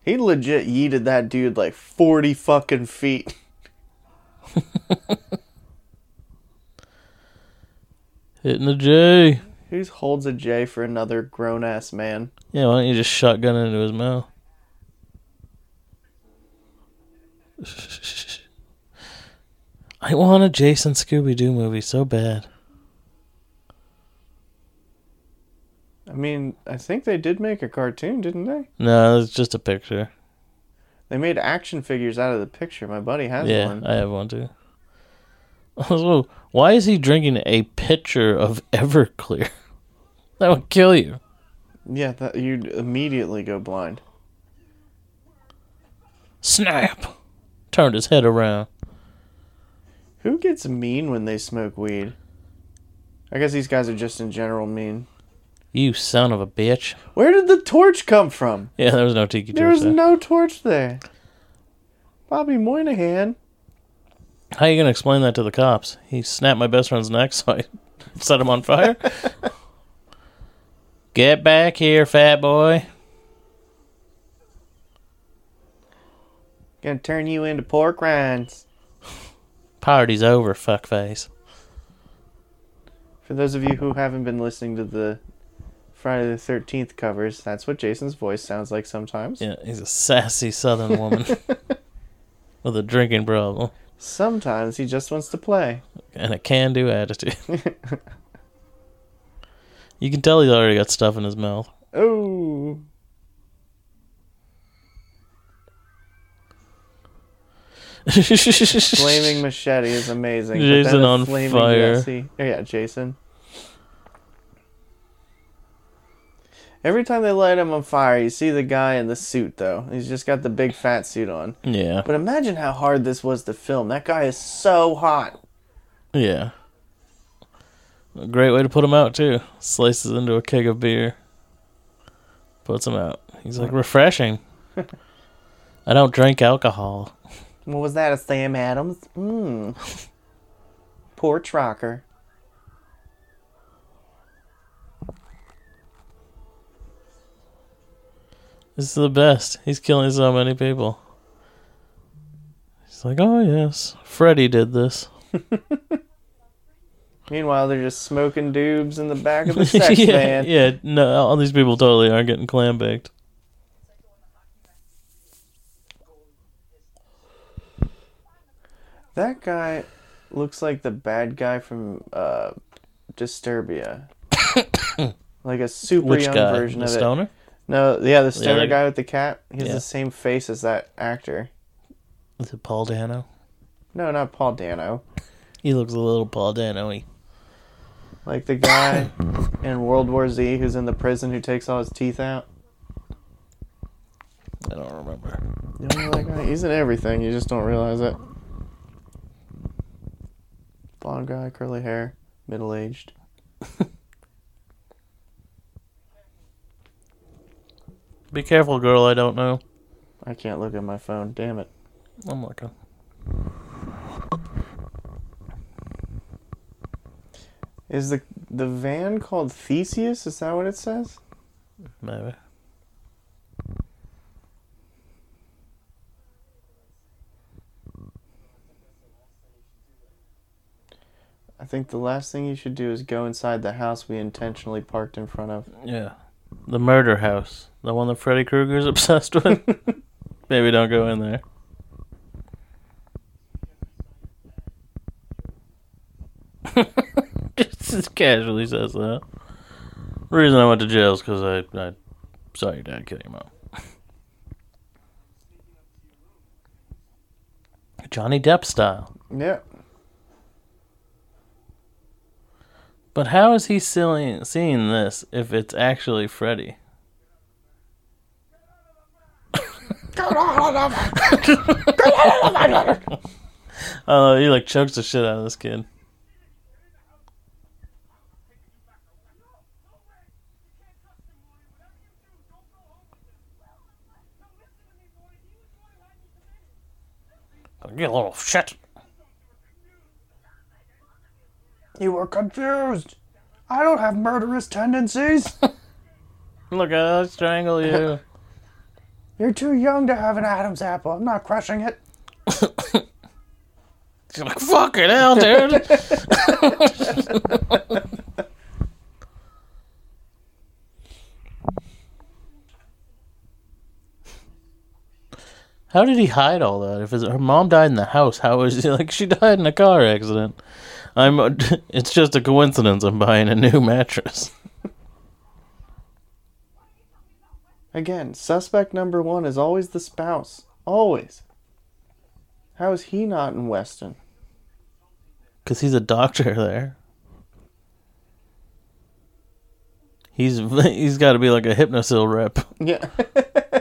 He legit yeeted that dude like 40 fucking feet. Hitting the J. Who holds a J for another grown ass man? Yeah, why don't you just shotgun into his mouth? I want a Jason Scooby Doo movie so bad. I mean, I think they did make a cartoon, didn't they? No, it's just a picture. They made action figures out of the picture. My buddy has yeah, one. I have one too. Also, why is he drinking a pitcher of Everclear? that would kill you. Yeah, that you'd immediately go blind. Snap! Turned his head around. Who gets mean when they smoke weed? I guess these guys are just in general mean. You son of a bitch. Where did the torch come from? Yeah, there was no tiki torch. There was there. no torch there. Bobby Moynihan. How you gonna explain that to the cops? He snapped my best friend's neck, so I set him on fire. Get back here, fat boy. Gonna turn you into pork rinds. Party's over, fuckface. For those of you who haven't been listening to the Friday the 13th covers, that's what Jason's voice sounds like sometimes. Yeah, he's a sassy southern woman with a drinking problem Sometimes he just wants to play. and a can-do attitude. you can tell he's already got stuff in his mouth. Oh. Flaming machete is amazing. Jason on fire. Oh, yeah, Jason. Every time they light him on fire, you see the guy in the suit, though. He's just got the big fat suit on. Yeah, But imagine how hard this was to film. That guy is so hot. yeah. A great way to put him out too. Slices into a keg of beer, puts him out. He's like refreshing. I don't drink alcohol. What was that, a Sam Adams? Mmm. Porch rocker. This is the best. He's killing so many people. He's like, oh yes, Freddy did this. Meanwhile, they're just smoking doobs in the back of the sex yeah, van. yeah. No, all these people totally aren't getting clam baked. That guy looks like the bad guy from uh, Disturbia. like a super Which young guy? version The of it. stoner? No, yeah, the stoner other- guy with the cat. He has Yeah. the same face as that actor. Is it Paul Dano? No, not Paul Dano. He looks a little Paul Dano-y. Like the guy in World War Z who's in the prison who takes all his teeth out. I don't remember. You know that guy? He's in everything. You just don't realize it. Blonde guy, curly hair, middle aged. Be careful, girl. I don't know. I can't look at my phone. Damn it. I'm looking. Is the the van called Theseus? Is that what it says? Maybe. I think the last thing you should do is go inside the house we intentionally parked in front of. Yeah. The murder house. The one that Freddy Krueger's obsessed with. Maybe don't go in there. Just casually says that. The reason I went to jail is because I, I saw your dad kill your mom. Johnny Depp style. Yeah. But how is he seeing, seeing this if it's actually Freddy? Oh, he like chokes the shit out of this kid. You little shit. You were confused. I don't have murderous tendencies. Look, I'll strangle you. You're too young to have an Adam's apple. I'm not crushing it. She's like, fucking hell, dude. How did he hide all that? If his, her mom died in the house, how is he like she died in a car accident? I'm. It's just a coincidence. I'm buying a new mattress. Again, suspect number one is always the spouse. Always. How is he not in Westin? Cause he's a doctor there. He's he's got to be like a hypnocil rep. Yeah.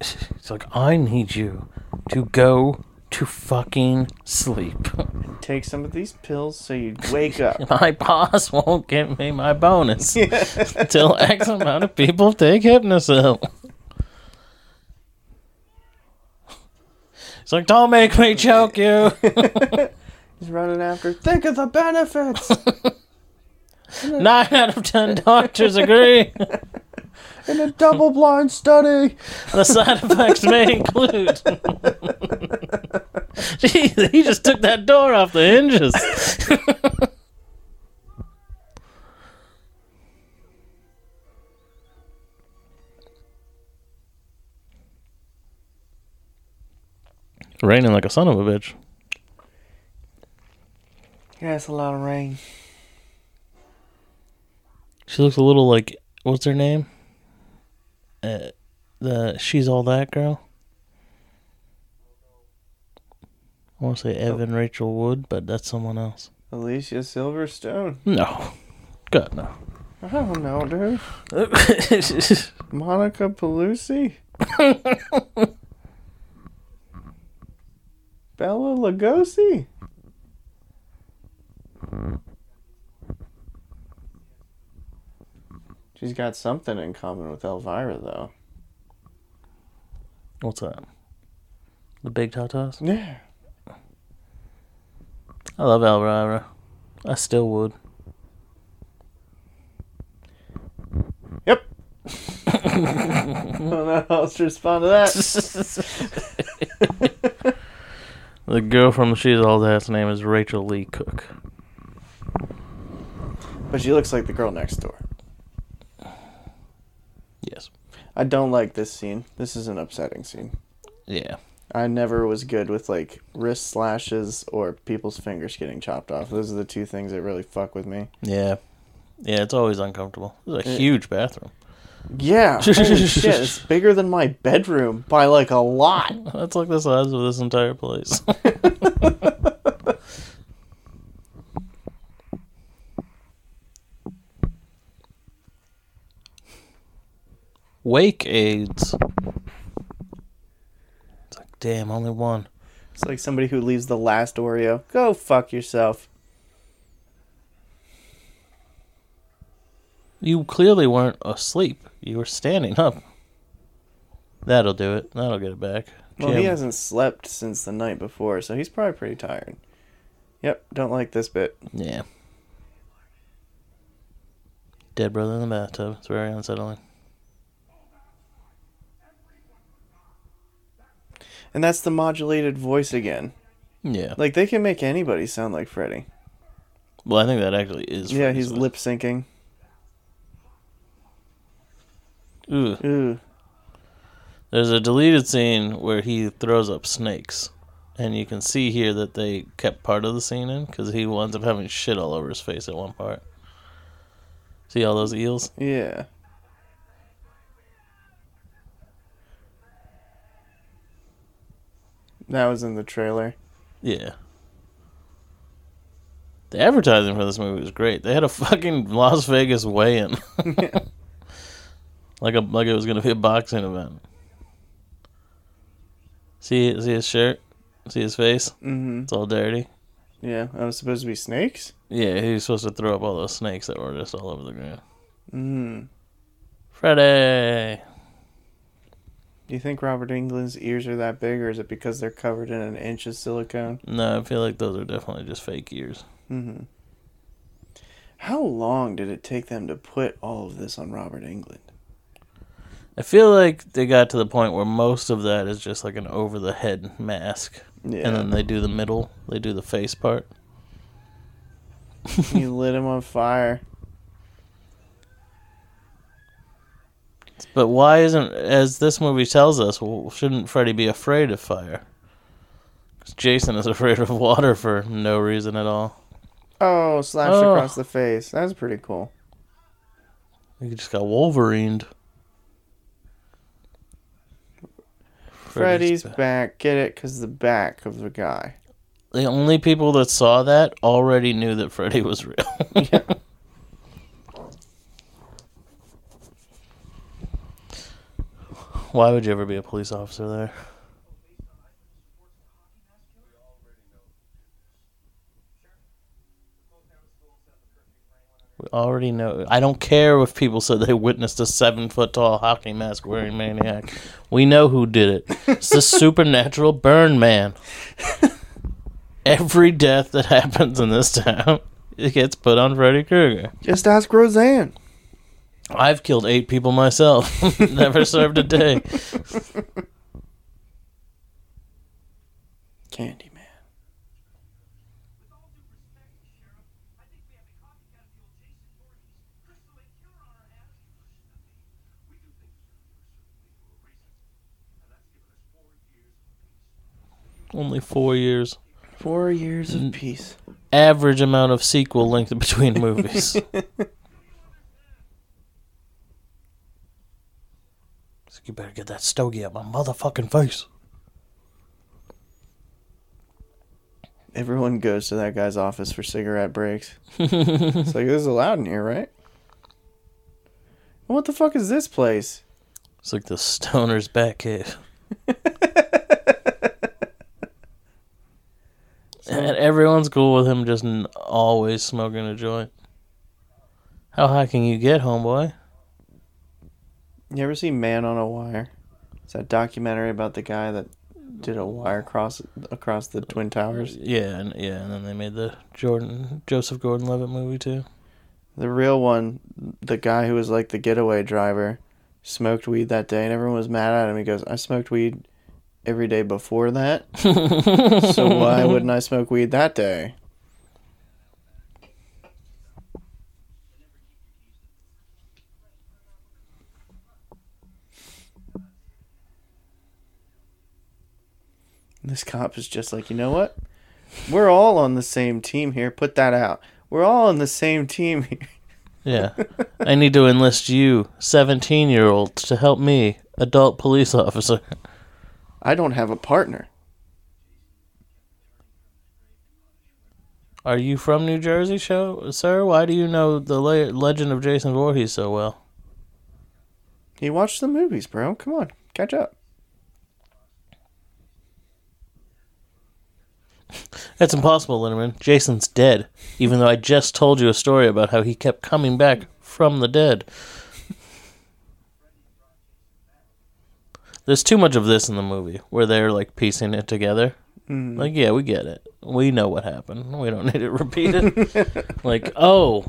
It's like I need you to go to fucking sleep. Take some of these pills so you wake up. my boss won't give me my bonus until X amount of people take Hypnocil. It's like, don't make me choke you. He's running after. Think of the benefits. Nine out of ten doctors agree. In a double blind study. The side effects may include. Jeez, he just took that door off the hinges. Raining like a son of a bitch. Yeah, it's a lot of rain. She looks a little like what's her name? Uh, the she's all that girl. I want to say Evan Rachel Wood, but that's someone else. Alicia Silverstone. No, God no. I don't know, dude. Monica Pelusi. Bela Lugosi. She's got something in common with Elvira, though. What's that? The big tatas? Yeah. I love Elvira. I still would. Yep. I don't know how else to respond to that. the girl from She's All That's name is Rachael Leigh Cook. but she looks like the girl next door. Yes. I don't like this scene. This is an upsetting scene. Yeah. I never was good with like wrist slashes or people's fingers getting chopped off. Those are the two things that really fuck with me. Yeah. Yeah, it's always uncomfortable. It's a Yeah. huge bathroom. Yeah, shit, it's bigger than my bedroom by like a lot. That's like the size of this entire place. Wake aids. It's like, damn, only one. It's like somebody who leaves the last Oreo. Go fuck yourself. You clearly weren't asleep. You were standing up. That'll do it. That'll get it back. Well, he hasn't slept since the night before, so he's probably pretty tired. Yep, don't like this bit. Yeah. Dead brother in the bathtub. It's very unsettling. And that's the modulated voice again. Yeah. Like they can make anybody sound like Freddy. Well, I think that actually is. Yeah, he's lip syncing. Ooh. Ooh. There's a deleted scene where he throws up snakes, and you can see here that they kept part of the scene in because he winds up having shit all over his face at one part. See all those eels? Yeah. That was in the trailer. Yeah. The advertising for this movie was great. They had a fucking Las Vegas weigh-in, like a like it was gonna be a boxing event. See see his shirt, see his face. Mm-hmm. It's all dirty. Yeah, that was supposed to be snakes. Yeah, he was supposed to throw up all those snakes that were just all over the ground. Mm. Freddy. Do you think Robert Englund's ears are that big, or is it because they're covered in an inch of silicone? No, I feel like those are definitely just fake ears. Mm-hmm. How long did it take them to put all of this on Robert Englund? I feel like they got to the point where most of that is just like an over the head mask. Yeah, And then they do the middle, they do the face part. he lit him on fire. But why isn't, as this movie tells us, well, shouldn't Freddy be afraid of fire? Because Jason is afraid of water for no reason at all. Oh, slashed Oh. across the face. That's pretty cool. He just got Wolverined. Freddy's back. back. Get it? Cause the back of the guy. The only people that saw that already knew that Freddy was real. Why would you ever be a police officer there? We already know. I don't care if people said they witnessed a seven foot tall hockey mask wearing maniac. We know who did it. It's the supernatural burn man. Every death that happens in this town it gets put on Freddy Krueger. Just ask Roseanne. I've killed eight people myself. Never served a day. Candyman. Only four years. Four years of peace. Average amount of sequel length between movies. You better get that stogie out my motherfucking face. Everyone goes to that guy's office for cigarette breaks. It's like this is allowed in here, right? What the fuck is this place? It's like the stoner's back cave. and everyone's cool with him just always smoking a joint. How high can you get, homeboy? You ever see Man on a Wire? It's that documentary about the guy that did a wire cross across the twin towers. Yeah, and yeah, and then they made the Jordan Joseph Gordon-Levitt movie too. The real one, the guy who was like the getaway driver, smoked weed that day, and everyone was mad at him. He goes, "I smoked weed every day before that, so why wouldn't I smoke weed that day?" This cop is just like, you know what? We're all on the same team here. Put that out. We're all on the same team here. Yeah. I need to enlist you, 17 year olds, to help me, adult police officer. I don't have a partner. Are you from New Jersey, show, sir? Why do you know the le- legend of Jason Voorhees so well? He watched the movies, bro. Come on, catch up. That's impossible, Linderman. Jason's dead, even though I just told you a story about how he kept coming back from the dead. There's too much of this in the movie where they're like piecing it together. Mm. Like, yeah, we get it. We know what happened. We don't need it repeated. like, oh,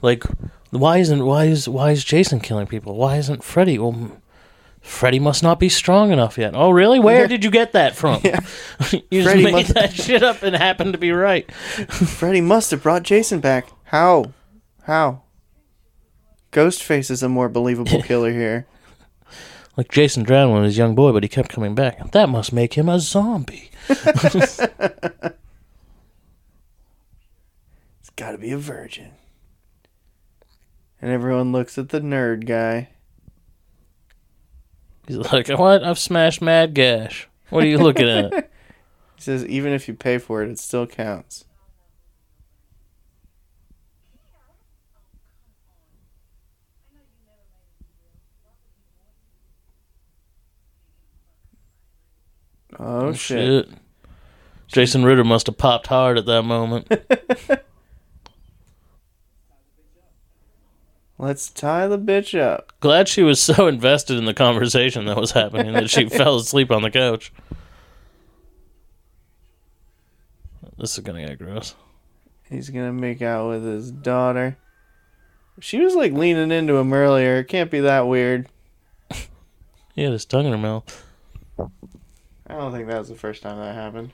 like why isn't why is why is Jason killing people? Why isn't Freddy? Well, Freddy must not be strong enough yet. Oh, really? Where did you get that from? Yeah. you just Freddy made must- that shit up and happened to be right. Freddy must have brought Jason back. How? How? Ghostface is a more believable killer here. Like Jason drowned when he was a young boy, but he kept coming back. That must make him a zombie. It's got to be a virgin. And everyone looks at the nerd guy. He's like, "What? I've smashed Mad Gash. What are you looking at?" He says, even if you pay for it, it still counts. Oh, oh shit. Jason Ritter must have popped hard at that moment. Let's tie the bitch up. Glad she was so invested in the conversation that was happening that she fell asleep on the couch. This is gonna get gross. He's gonna make out with his daughter. She was like leaning into him earlier. It can't be that weird. He had his tongue in her mouth. I don't think that was the first time that happened.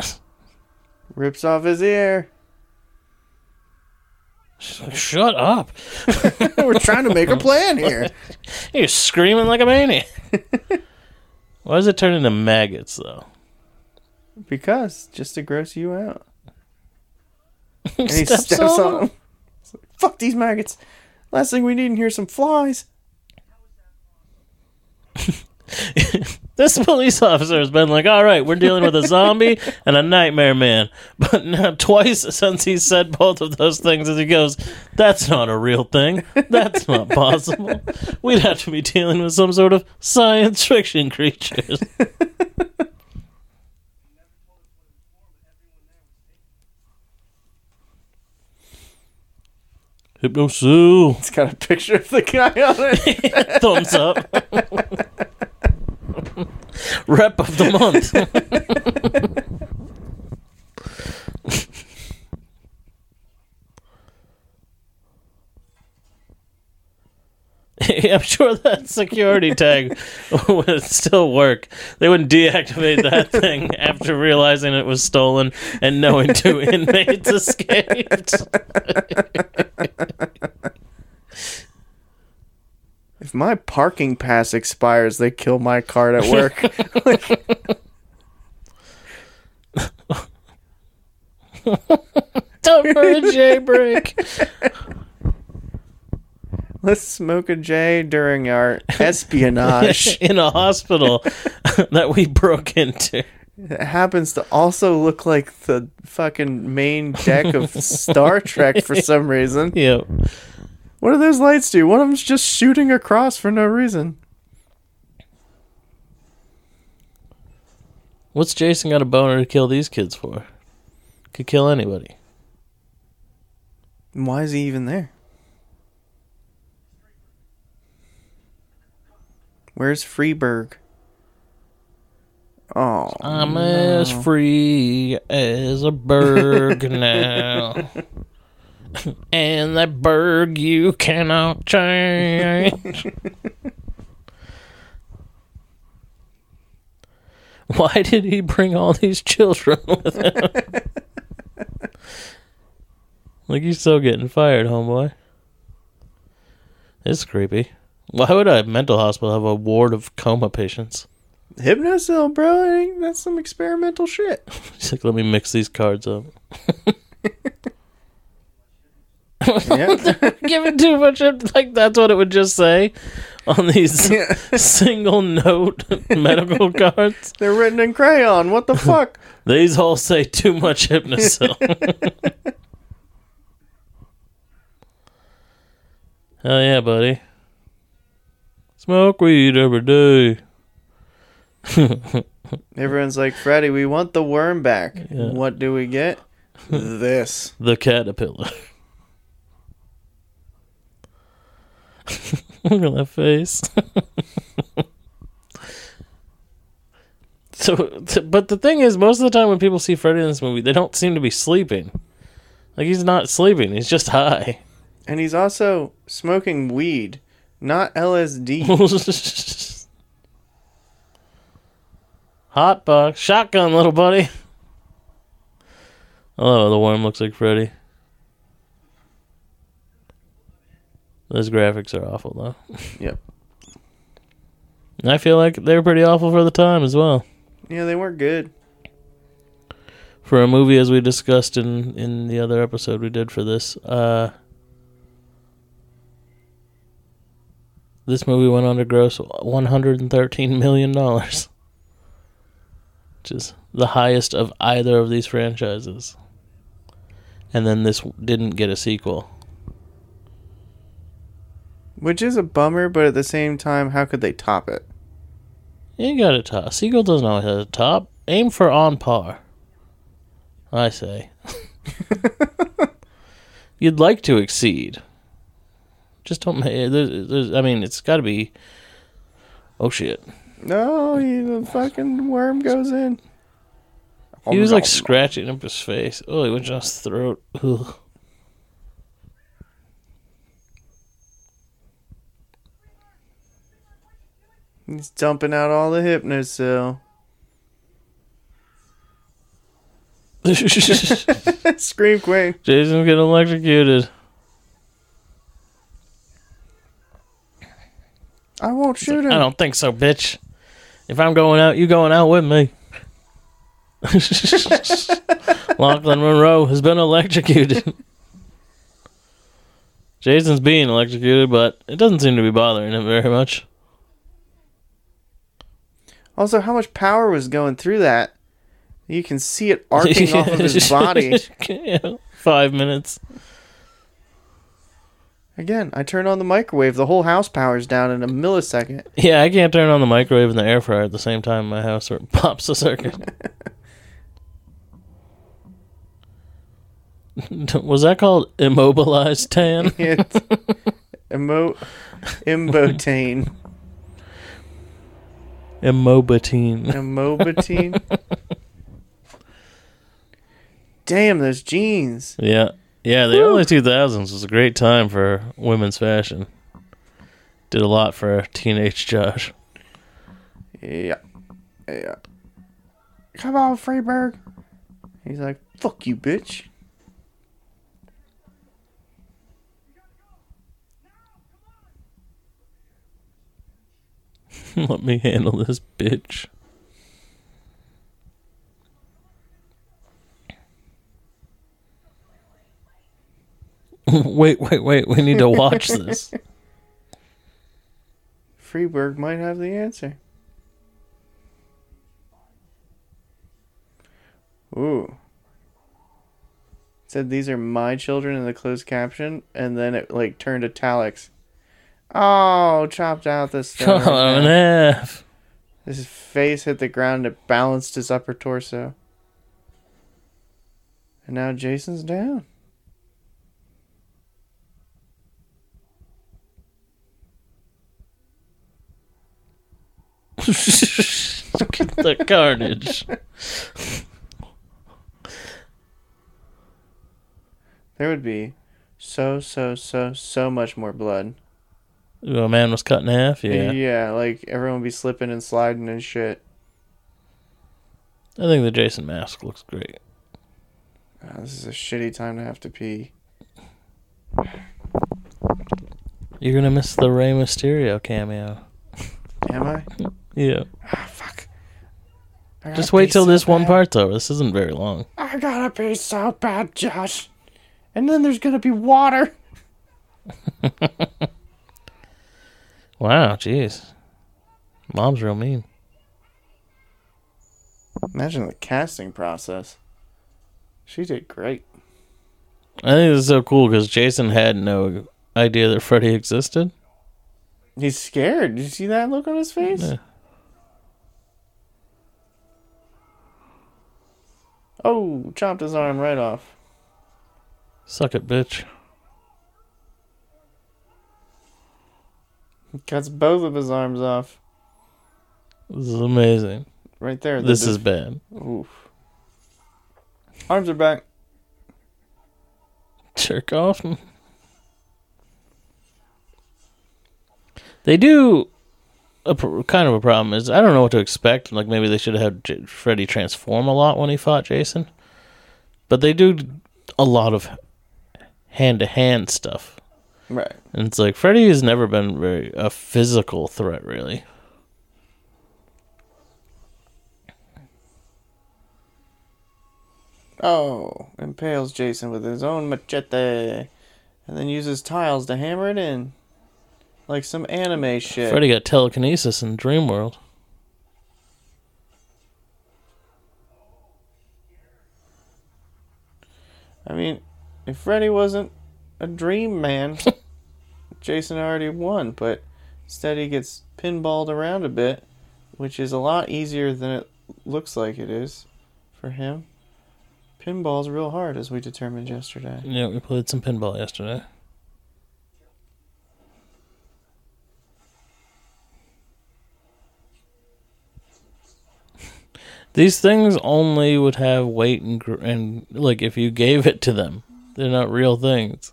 Rips off his ear. She's like, "Shut up!" We're trying to make a plan here. You're screaming like a maniac. Why does it turn into maggots though? Because just to gross you out. And he Steps steps, on on Fuck these maggots. Last thing we need in here is some flies. This police officer has been like, all right, we're dealing with a zombie and a nightmare man. But now, twice since he said both of those things, as he goes, that's not a real thing. That's not possible. We'd have to be dealing with some sort of science fiction creatures. Hypnocil. It's got a picture of the guy on it. Thumbs up. Rep of the month. I'm sure that security tag would still work. They wouldn't deactivate that thing after realizing it was stolen and knowing two inmates escaped. If my parking pass expires, they kill my card at work. Time for a jailbreak. Let's smoke a J during our espionage. in a hospital that we broke into. it happens to also look like the fucking main deck of Star Trek for some reason. Yeah. What do those lights do? One of them's just shooting across for no reason. What's Jason got a boner to kill these kids for? Could kill anybody. And Why is he even there? Where's Freeburg? Oh, I'm no. as free as a bird now. And that bird you cannot change. Why did he bring all these children with him? like he's still getting fired, homeboy. It's creepy. Why would a mental hospital have a ward of coma patients? Hypnocil, bro. That's some experimental shit. He's like, let me mix these cards up. Giving too much, like that's what it would just say on these Yeah. single note medical cards. They're written in crayon. What the fuck? These all say too much hypnocil. Hell yeah, buddy. Smoke weed every day. Everyone's like, Freddy, we want the worm back. Yeah. What do we get? this. The caterpillar. Look at that face. so, t- but the thing is, most of the time when people see Freddy in this movie, they don't seem to be sleeping. Like he's not sleeping; he's just high. And he's also smoking weed, not LSD. Hot box, shotgun, little buddy. Oh, the worm looks like Freddy. Those graphics are awful, though. Yep. And I feel like they were pretty awful for the time as well. yeah, they weren't good. For a movie, as we discussed in in the other episode we did for this, uh, this movie went on to gross one hundred and thirteen million dollars, which is the highest of either of these franchises. And then this didn't get a sequel. Which is a bummer, but at the same time, how could they top it? You got a top. Sequel doesn't always have a top. Aim for on par. I say. You'd like to exceed. Just don't. ma- There's, there's, I mean, it's got to be. Oh shit! No, he, the fucking worm goes in. He was oh like scratching up his face. Oh, he went down his throat. Ugh. He's dumping out all the hypnocil. Scream queen. Jason's getting electrocuted. I won't shoot him. I don't think so, bitch. If I'm going out, you going out with me. Lochlyn Munro has been electrocuted. Jason's being electrocuted, but it doesn't seem to be bothering him very much. Also, how much power was going through that? You can see it arcing off of his body. Yeah, Five minutes. Again, I turn on the microwave, the whole house powers down in a millisecond. Yeah, I can't turn on the microwave and the air fryer at the same time in my house or it pops the circuit. Was that called immobilized tan? It's emo imbotane. Immobitine. Immobatine. Damn, those jeans. Yeah. Yeah, the early 2000s was a great time for women's fashion. Did a lot for teenage Josh. Yeah. Yeah. Come on, Freeburg. He's like, fuck you, bitch. Let me handle this bitch. wait, wait, wait. We need to watch this. Freeburg might have the answer. Ooh. It said these are my children in the closed caption, and then it like turned italics. Oh, chopped out the Come stomach. on, an F. His face hit the ground. It balanced his upper torso. And now Jason's down. Look at the carnage. There would be so so so so much more blood. A man was cut in half. Yeah. Yeah, like everyone would be slipping and sliding and shit. I think the Jason mask looks great. Ah, this is a shitty time to have to pee. You're gonna miss the Rey Mysterio cameo. Am I? Yeah. Ah, fuck. Just wait till so this one bad. part's over. This isn't very long. I gotta pee so bad, Josh. And then there's gonna be water. Wow, jeez. Mom's real mean. Imagine the casting process. She did great. I think this is so cool because Jason had no idea that Freddy existed. He's scared. Did you see that look on his face? Yeah. Oh, chopped his arm right off. Suck it, bitch. Cuts both of his arms off. This is amazing. Right there. the This is bad. Oof. Arms are back. Jerk off. They do. A pr- kind of a problem is I don't know what to expect. Like maybe they should have had J- Freddy transform a lot when he fought Jason, but they do a lot of hand to hand stuff. Right. And it's like Freddy has never been very a physical threat, really. Oh, impales Jason with his own machete, and then uses tiles to hammer it in, like some anime shit. Freddy got telekinesis in Dream World. I mean, if Freddy wasn't a dream man, Jason already won. But instead, he gets pinballed around a bit, which is a lot easier than it looks like it is for him. Pinball's real hard, as we determined yesterday. Yeah, we played some pinball yesterday. These things only would have weight and, gr- and like if you gave it to them, they're not real things.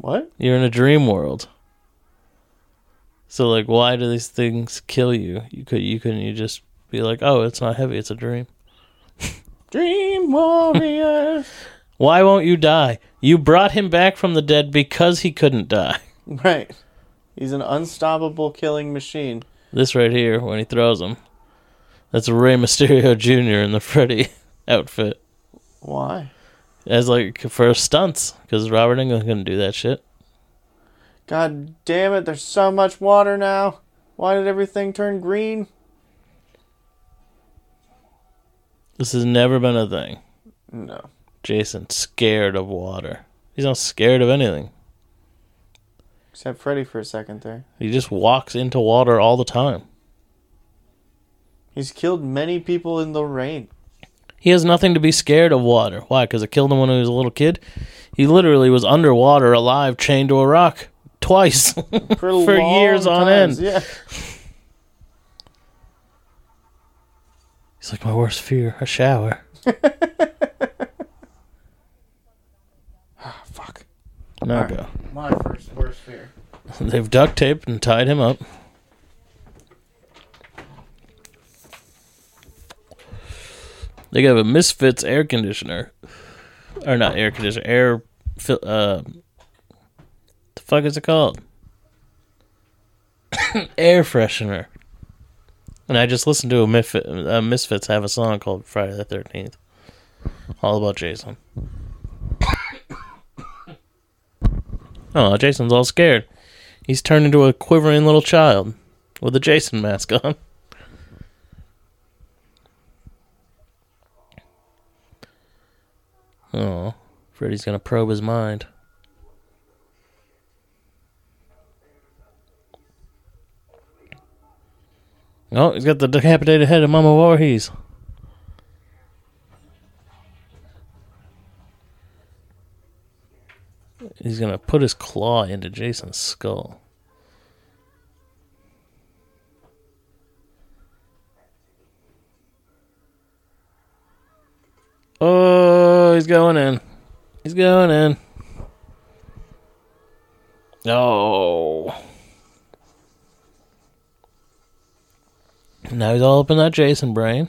What? You're in a dream world. So like, why do these things kill you? You could you couldn't you just be like, oh, it's not heavy, it's a dream. Dream warrior. Why won't you die? You brought him back from the dead because he couldn't die. right. He's an unstoppable killing machine. This right here, when he throws him, that's Rey Mysterio Jr. in the Freddy outfit. Why? As like for stunts, because Robert Englund couldn't do that shit. God damn it, there's so much water now. Why did everything turn green? This has never been a thing. No. Jason's scared of water. He's not scared of anything. Except Freddy for a second there. He just walks into water all the time. He's killed many people in the rain. He has nothing to be scared of water. Why? Because it killed him when he was a little kid. He literally was underwater, alive, chained to a rock twice. For, For years on times, end. Yeah. He's like my worst fear: a shower. Ah, fuck. Now Alright. go. My first worst fear. They've duct taped and tied him up. They got a Misfits air conditioner, or not air conditioner, air. Uh, the fuck is it called? air freshener. And I just listened to a Misfit, uh, Misfits have a song called Friday the Thirteenth, all about Jason. oh, Jason's all scared. He's turned into a quivering little child with a Jason mask on. Oh, Freddy's gonna probe his mind. Oh, he's got the decapitated head of Mama Voorhees. He's gonna put his claw into Jason's skull. Oh, he's going in. He's going in. Oh. Now he's all up in that Jason brain.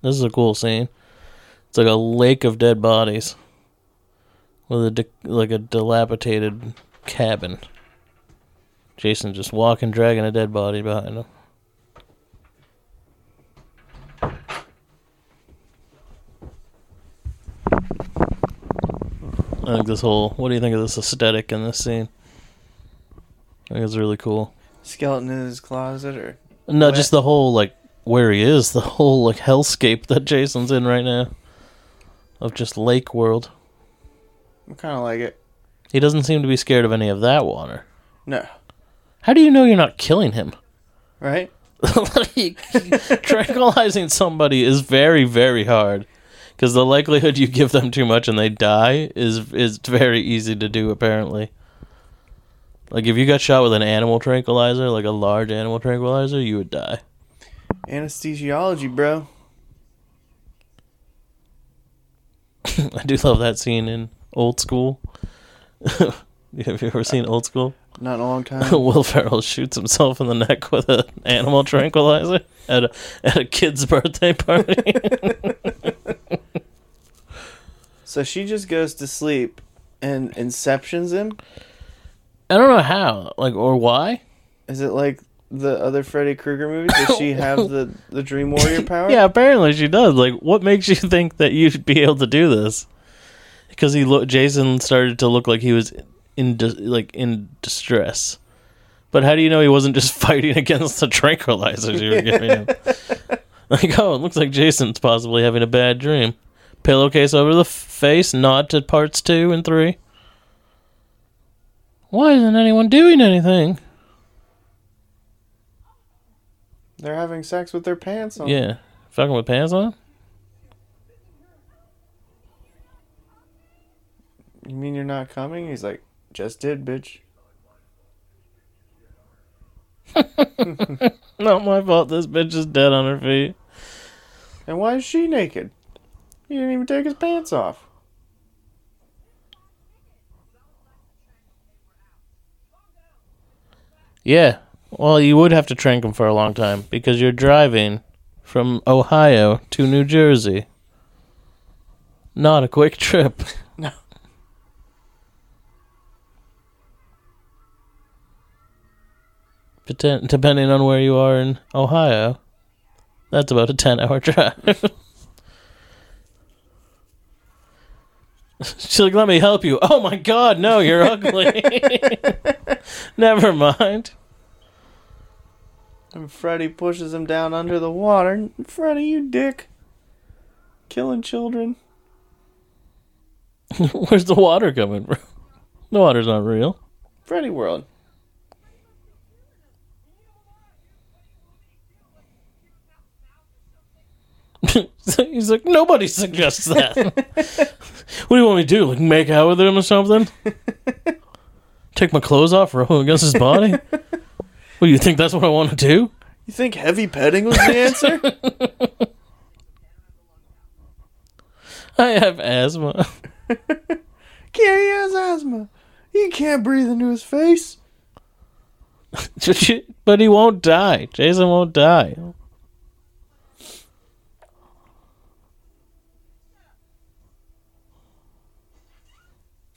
This is a cool scene. It's like a lake of dead bodies with a di- like a dilapidated cabin. Jason just walking, dragging a dead body behind him. I think this whole. What do you think of this aesthetic in this scene? I think it's really cool. Skeleton in his closet, or No, What? just the whole like where he is, the whole like hellscape that Jason's in right now, of just lake world. I kind of like it. He doesn't seem to be scared of any of that water. No, How do you know you're not killing him? right? like, tranquilizing somebody is very, very hard because the likelihood you give them too much and they die is is very easy to do. Apparently, like if you got shot with an animal tranquilizer, like a large animal tranquilizer, you would die. Anesthesiology, bro. I do love that scene in Old School. Have you ever seen Old School? Not in a long time. Will Ferrell shoots himself in the neck with an animal tranquilizer at a at a kid's birthday party. so she just goes to sleep and inceptions him. I don't know how, like, or why. Is it like the other Freddy Krueger movies? Does she have the the Dream Warrior power? Yeah, apparently she does. Like, what makes you think that you'd be able to do this? Because he look, Jason started to look like he was in dis- like in distress. But how do you know he wasn't just fighting against the tranquilizers you were giving him? like, oh, it looks like Jason's possibly having a bad dream. Pillowcase over the f- face, nod to parts two and three. Why isn't anyone doing anything? They're having sex with their pants on. Yeah, fucking with pants on. You mean you're not coming? He's like, just did, bitch. Not my fault. This bitch is dead on her feet. And why is she naked? He didn't even take his pants off. Yeah. Well, you would have to trank him for a long time because you're driving from Ohio to New Jersey. Not a quick trip. Depending on where you are in Ohio, that's about a 10 hour drive. She's like, let me help you. Oh my god, no, you're ugly. Never mind. And Freddy pushes him down under the water. Freddy, you dick. Killing children. Where's the water coming from? The water's not real. Freddy World. He's like, nobody suggests that. what do you want me to do? Like, make out with him or something? Take my clothes off, roll against his body? What do you think that's what I want to do? You think heavy petting was the answer? I have asthma. Gary has asthma. He can't breathe into his face. but he won't die. Jason won't die.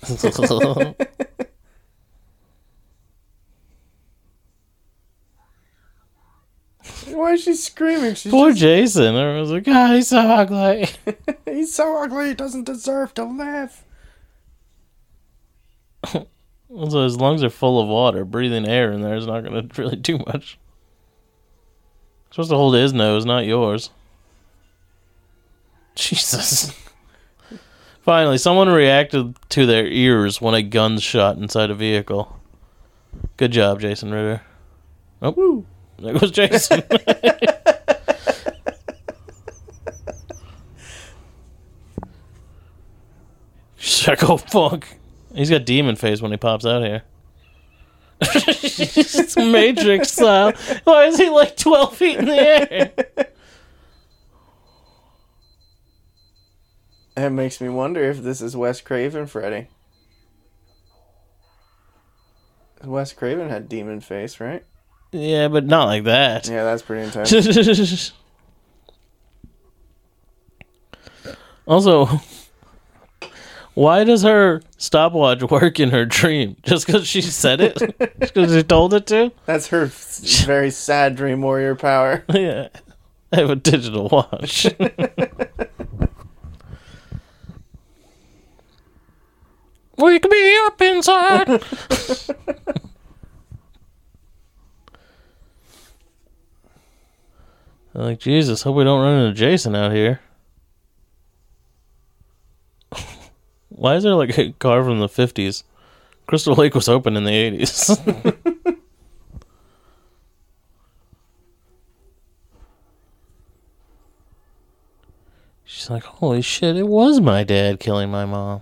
Why is she screaming? She's Poor just, Jason. I was like, God, he's so ugly. he's so ugly. He doesn't deserve to live. Also, his lungs are full of water. Breathing air in there is not going to really do much. supposed to hold his nose, not yours. Jesus. Finally, someone reacted to their ears when a gun shot inside a vehicle. Good job, Jason Ritter. Oh, woo. There goes Jason. Psycho Funk. He's got demon face when he pops out here. it's Matrix style. Why is he like 12 feet in the air? It makes me wonder if this is Wes Craven Freddy. Wes Craven had demon face, right? Yeah, but not like that. Yeah, that's pretty intense. also, why does her stopwatch work in her dream? Just because she said it? Just because she told it to? That's her very sad dream warrior power. Yeah. I have a digital watch. Wake me up inside. I'm like, Jesus, hope we don't run into Jason out here. Why is there like a car from the 50s? Crystal Lake was open in the 80s. She's like, "Holy shit, it was my dad killing my mom."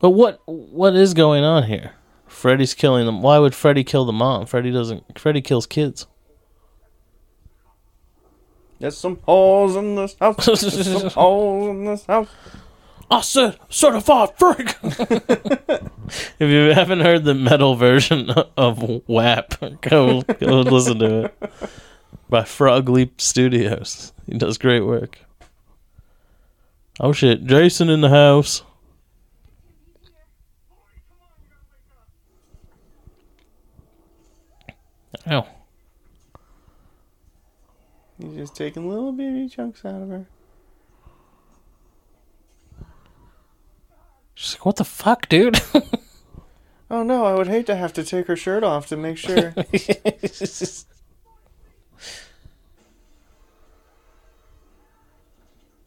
But what what is going on here? Freddy's killing them. Why would Freddy kill the mom? Freddy doesn't. Freddy kills kids. There's some holes in this house. There's some holes in this house. I said certified freak. if you haven't heard the metal version of WAP, go go listen to it by Frog Leap Studios. He does great work. Oh shit, Jason in the house. Ow. He's just taking little baby chunks out of her. She's like, what the fuck, dude? Oh no, I would hate to have to take her shirt off to make sure.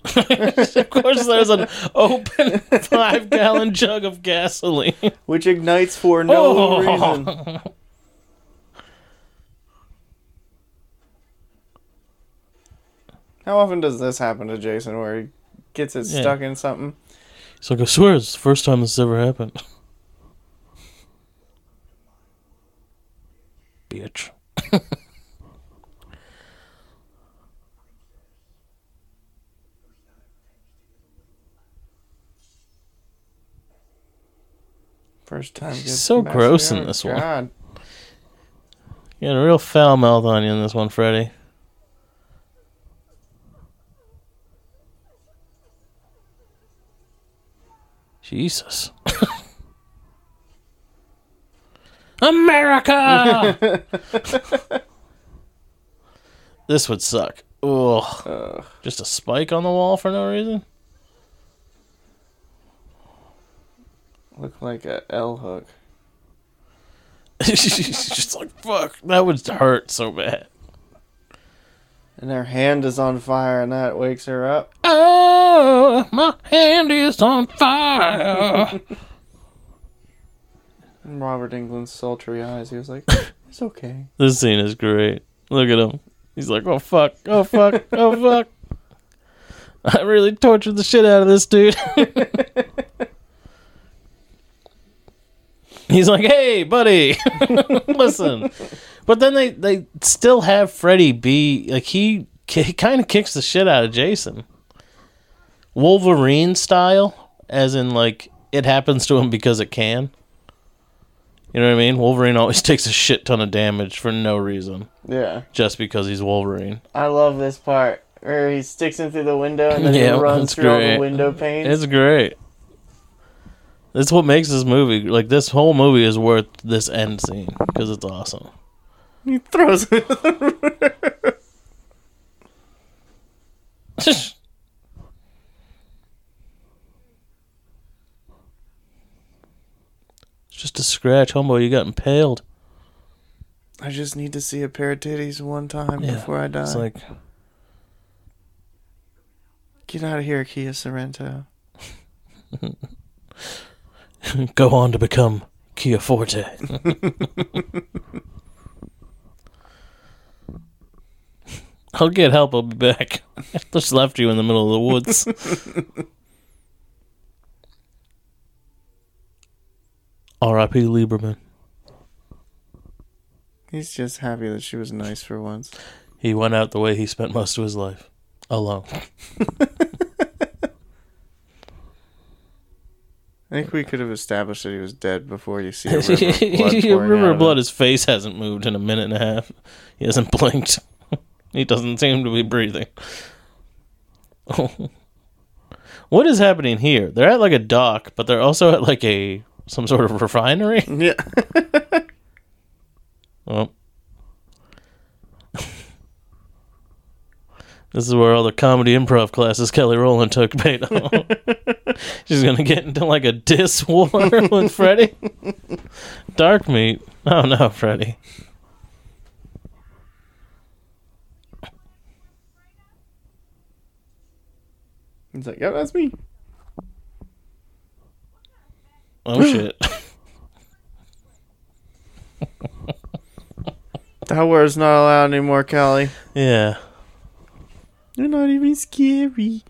of course, there's an open five gallon jug of gasoline. which ignites for no Oh. reason. How often does this happen to Jason where he gets it Yeah. stuck in something? He's like, I swear it's the first time this has ever happened. Bitch. First time. Gets so messy. gross in Oh, this one. God. You got a real foul mouth on you in this one, Freddy. Jesus. America! this would suck. Ugh. Ugh. Just a spike on the wall for no reason? Look like a L hook. She's just like, fuck. That would hurt so bad. And her hand is on fire and that wakes her up. Ah! Oh, my hand is on fire. Robert Englund's sultry eyes. He was like, it's okay. this scene is great. Look at him. He's like, oh fuck, oh fuck, oh fuck. I really tortured the shit out of this dude. He's like, hey, buddy, listen. But then they, they still have Freddy be like he, he kind of kicks the shit out of Jason, Wolverine style, as in like it happens to him because it can. You know what I mean? Wolverine always takes a shit ton of damage for no reason, Yeah. just because he's Wolverine. I love this part where he sticks in through the window and then Yeah, he runs through all the window panes. It's great. That's what makes this movie like this whole movie is worth this end scene because it's awesome. He throws it. just a scratch, homeboy. You got impaled. I just need to see a pair of titties one time Yeah, before I die. It's like Get out of here, Kia Sorento. go on to become Kia Forte. I'll get help. I'll be back. I just left you in the middle of the woods. R.I.P. Lieberman. He's just happy that she was nice for once. He went out the way he spent most of his life alone. I think we could have established that he was dead before you see a river of blood. river of blood. His face hasn't moved in a minute and a half. He hasn't blinked. he doesn't seem to be breathing. what is happening here? They're at like a dock, but they're also at like a some sort of refinery. Yeah. Oh. This is where all the comedy improv classes Kelly Rowland took paid off. She's gonna get into like a diss war with Freddy. Dark meat. Oh no, Freddy. He's like, yeah, that's me. Oh shit. That word's not allowed anymore, Callie. yeah. You're not even scary.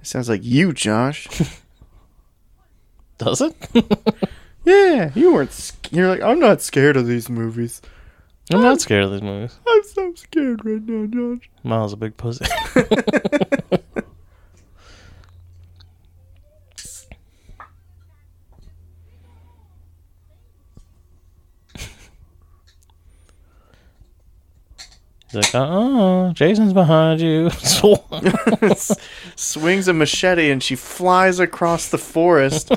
It Sounds like you, Josh. Does it? yeah, you weren't. Sc- you're like, I'm not scared of these movies. I'm not scared of these movies. I'm so scared right now, Josh. Miles a big pussy. He's like, uh uh Jason's behind you. Swings a machete and she flies across the forest.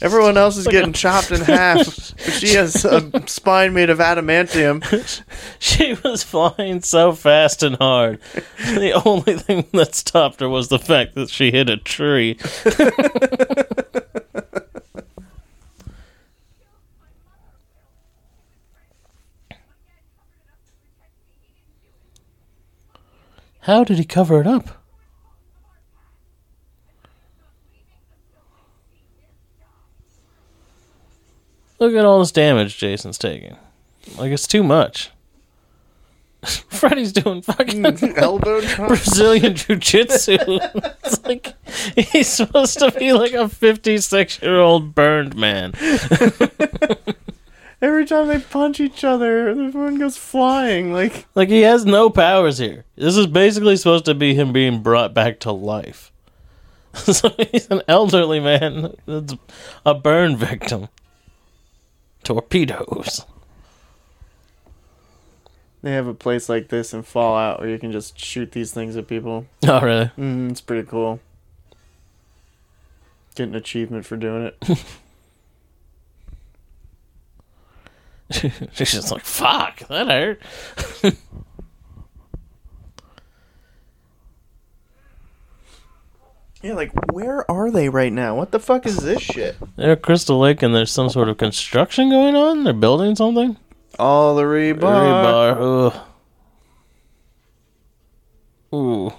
Everyone else is getting chopped in half. But she has a spine made of adamantium. she was flying so fast and hard. The only thing that stopped her was the fact that she hit a tree. How did he cover it up? Look at all this damage Jason's taking. Like it's too much. Freddy's doing fucking Elbow. Brazilian Jiu Jitsu. it's like he's supposed to be like a 56 year old burned man. Every time they punch each other, everyone goes flying. Like, Like he has no powers here. This is basically supposed to be him being brought back to life. so he's an elderly man that's a burn victim. Torpedoes. they have a place like this in Fallout where you can just shoot these things at people. Oh, really? Mm, it's pretty cool. Get an achievement for doing it. She's just like, fuck, that hurt. Yeah, like, where are they right now? What the fuck is this shit? They're at Crystal Lake and there's some sort of construction going on. They're building something. All the rebar. Rebar. Ugh. Ooh.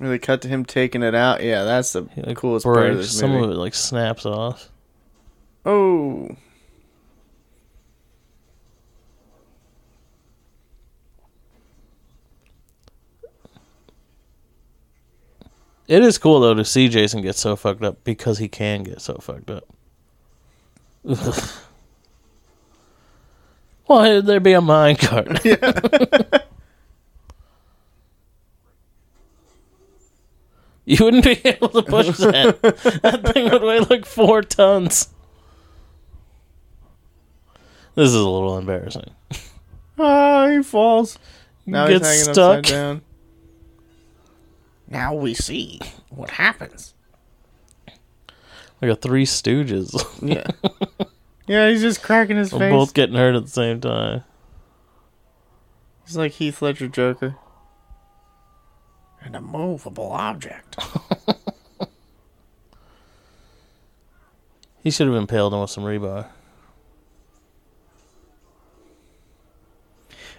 They cut to him taking it out. Yeah, that's the He, like, coolest part of this Some movie. of it like snaps off. Oh. It is cool though to see Jason get so fucked up because he can get so fucked up. Why would there be a minecart? you wouldn't be able to push that. that thing would weigh like four tons. This is a little embarrassing. Ah, he falls. Now Gets he's hanging stuck. upside down. Now we see what happens. Like a Three Stooges. Yeah. yeah, he's just cracking his We're face. both getting hurt at the same time. He's like Heath Ledger Joker. An immovable object. He should have impaled him with some rebar.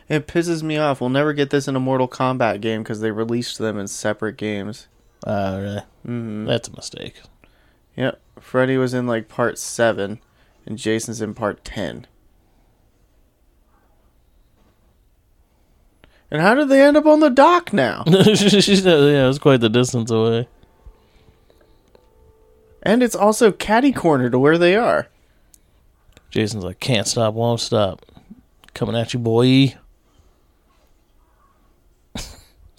It pisses me off. We'll never get this in a Mortal Kombat game because they released them in separate games. Ah, really? hmm That's a mistake. Yep. Freddy was in like part 7, and Jason's in part 10. And how did they end up on the dock now? yeah, it was quite the distance away. and it's also catty corner to where they are. Jason's like, can't stop, won't stop. Coming at you, boy.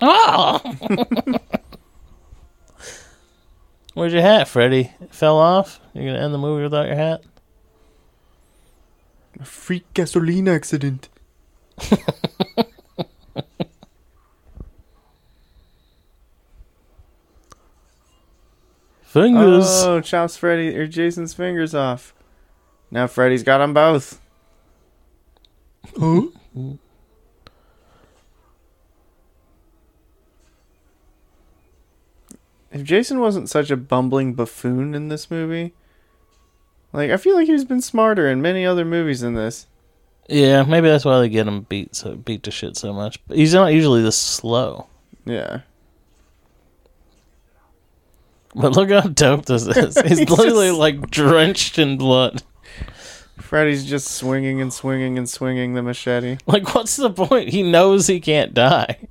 Oh! Where's your hat, Freddy? It fell off? You're gonna end the movie without your hat? A freak gasoline accident. Fingers. Oh, chops Freddy or Jason's fingers off. Now Freddy's got them both. Huh? If Jason wasn't such a bumbling buffoon in this movie, like I feel like he's been smarter in many other movies than this. Yeah, maybe that's why they get him beat so beat to shit so much. But he's not usually this slow. Yeah. But look how dope this is. He's, He's literally just- like drenched in blood. Freddy's just swinging and swinging and swinging the machete. Like, what's the point? He knows he can't die.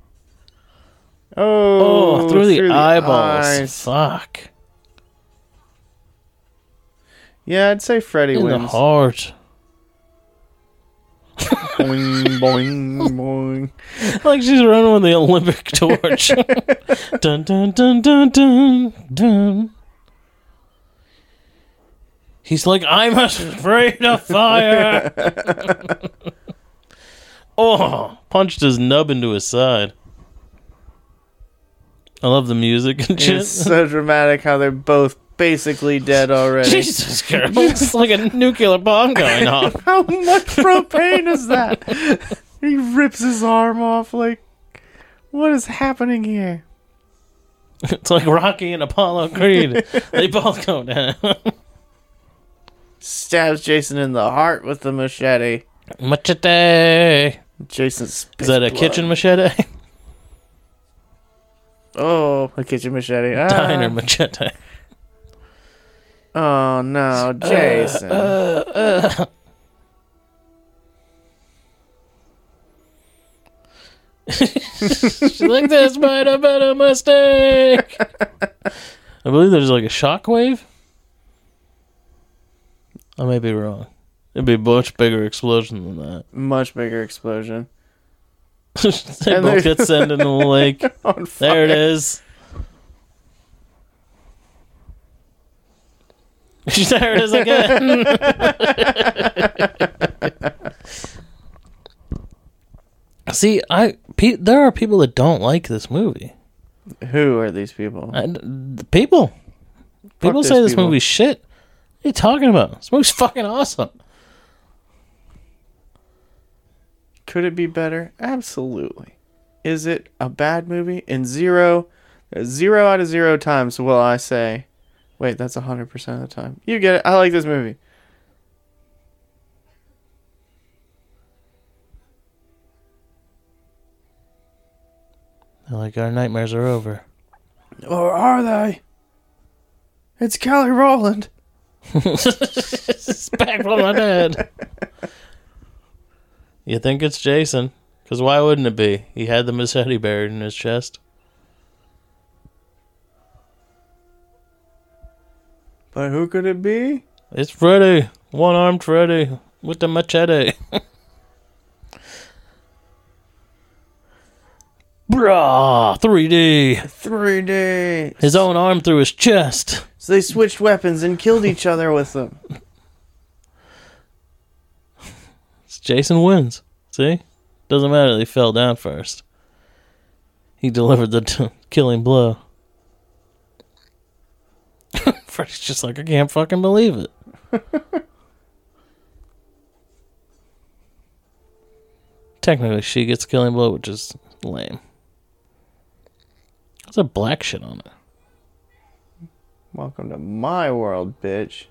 Oh, Oh, through, the, eyeballs. eyes. Fuck. Yeah, I'd say Freddy In the wins. heart. boing, boing, boing. Like she's running with the Olympic torch. dun dun dun dun dun dun. He's like, I'm afraid of fire. oh, punched his nub into his side. I love the music and shit. It's so dramatic how they're both basically dead already. Jesus Christ. It's like a nuclear bomb going off. How much propane is that? he rips his arm off. Like, what is happening here? It's like Rocky and Apollo Creed. they both go down. Stabs Jason in the heart with the machete. Machete. Jason Is that a blood. kitchen machete? Oh, a kitchen machete. Ah. Diner machete. Oh no, Jason. She's like, this might have been a mistake. I believe there's like a shockwave. I may be wrong. It'd be a much bigger explosion than that. Much bigger explosion. they And both get sent into the lake. There it is. there it is again. See, I pe- there are people that don't like this movie. Who are these people? And the people, people say this people. movie's shit. What are you talking about? This movie's fucking awesome. Could it be better? Absolutely. Is it a bad movie? In zero, zero out of zero times will I say, wait, that's 100% of the time. You get it. I like this movie. Like our nightmares are over. Or are they? It's Kelly Rowland. it's back from the dead. You think it's Jason? Because why wouldn't it be? He had the machete buried in his chest. But who could it be? It's Freddy, one armed Freddy with the machete. Brah, 3D. 3D. His own arm through his chest. So they switched weapons and killed each other with them. Jason wins. See? Doesn't matter. They fell down first. He delivered the t- killing blow. Freddy's just like, I can't fucking believe it. Technically, she gets killing blow, which is lame. There's a black shit on it. Welcome to my world, bitch.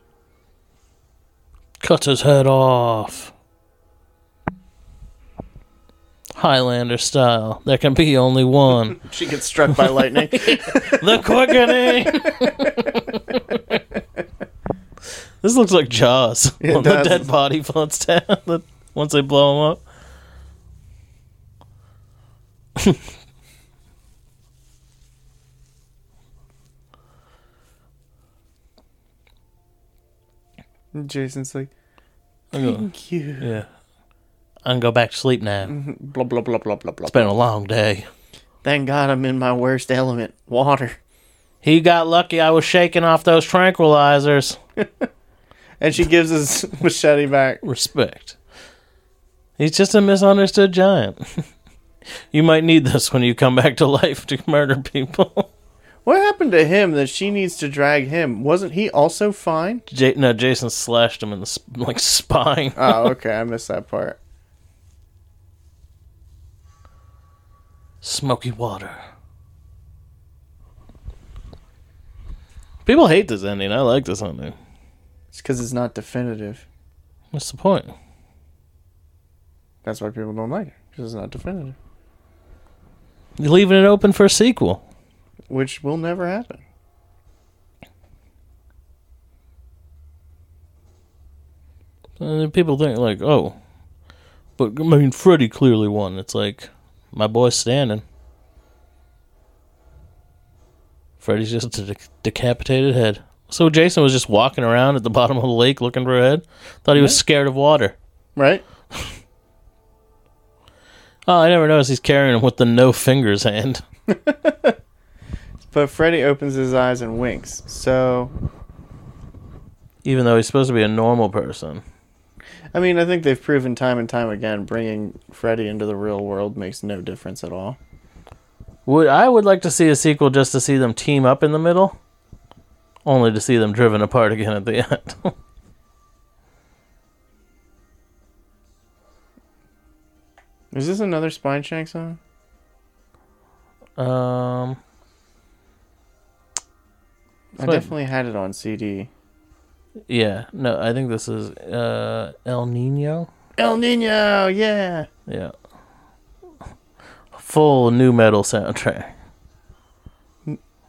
Cuts his head off. Highlander style. There can be only one. She gets struck by lightning. the quickening. this looks like Jaws. It when the dead body floats down once they blow him up. Jason's like, thank you. yeah. I can go back to sleep now. Mm-hmm. Blah, blah, blah, blah, blah, blah. It's been a long day. Thank God I'm in my worst element, water. He got lucky I was shaking off those tranquilizers. And she gives his machete back. Respect. He's just a misunderstood giant. you might need this when you come back to life to murder people. What happened to him that she needs to drag him? Wasn't he also fine? J- no, Jason slashed him in the sp- like spine. Oh, okay. I missed that part. Smoky water. People hate this ending. I like this ending. It's because it's not definitive. What's the point? That's why people don't like it. Because it's not definitive. You're leaving it open for a sequel. Which will never happen. And people think like, oh, but I mean, Freddy clearly won. It's like my boy's standing. Freddy's just a dec- decapitated head. So Jason was just walking around at the bottom of the lake looking for a head. Thought he was scared of water. Right? Oh, I never noticed he's carrying him with the no fingers hand. But Freddy opens his eyes and winks. So, Even though he's supposed to be a normal person. I mean, I think they've proven time and time again bringing Freddy into the real world makes no difference at all. Would I would like to see a sequel just to see them team up in the middle, only to see them driven apart again at the end. Is this another Spineshank song? um, I definitely had it on CD. Yeah, no, I think this is uh Ill Niño. Ill Niño, yeah. Yeah, full nu metal soundtrack.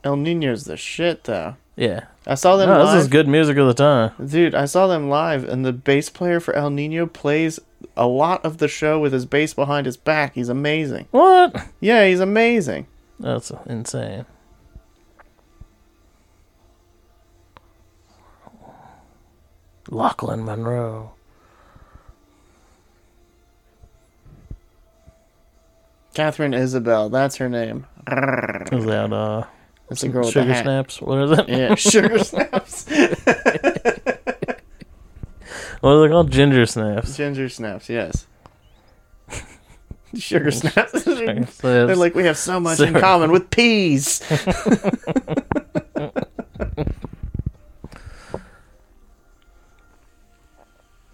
Ill Niño's the shit, though. Yeah, I saw them no, live. this is good music of the time. Dude, I saw them live, and the bass player for Ill Niño plays a lot of the show with his bass behind his back. He's amazing. What? Yeah, he's amazing. That's insane. Lochlyn Munro. Katharine Isabelle, that's her name. Is that uh That's the girl with sugar the hat. snaps? What is it? Yeah, sugar snaps. What are they called? Ginger snaps. Ginger snaps, yes. Sugar snaps. They're like, we have so much in common with peas.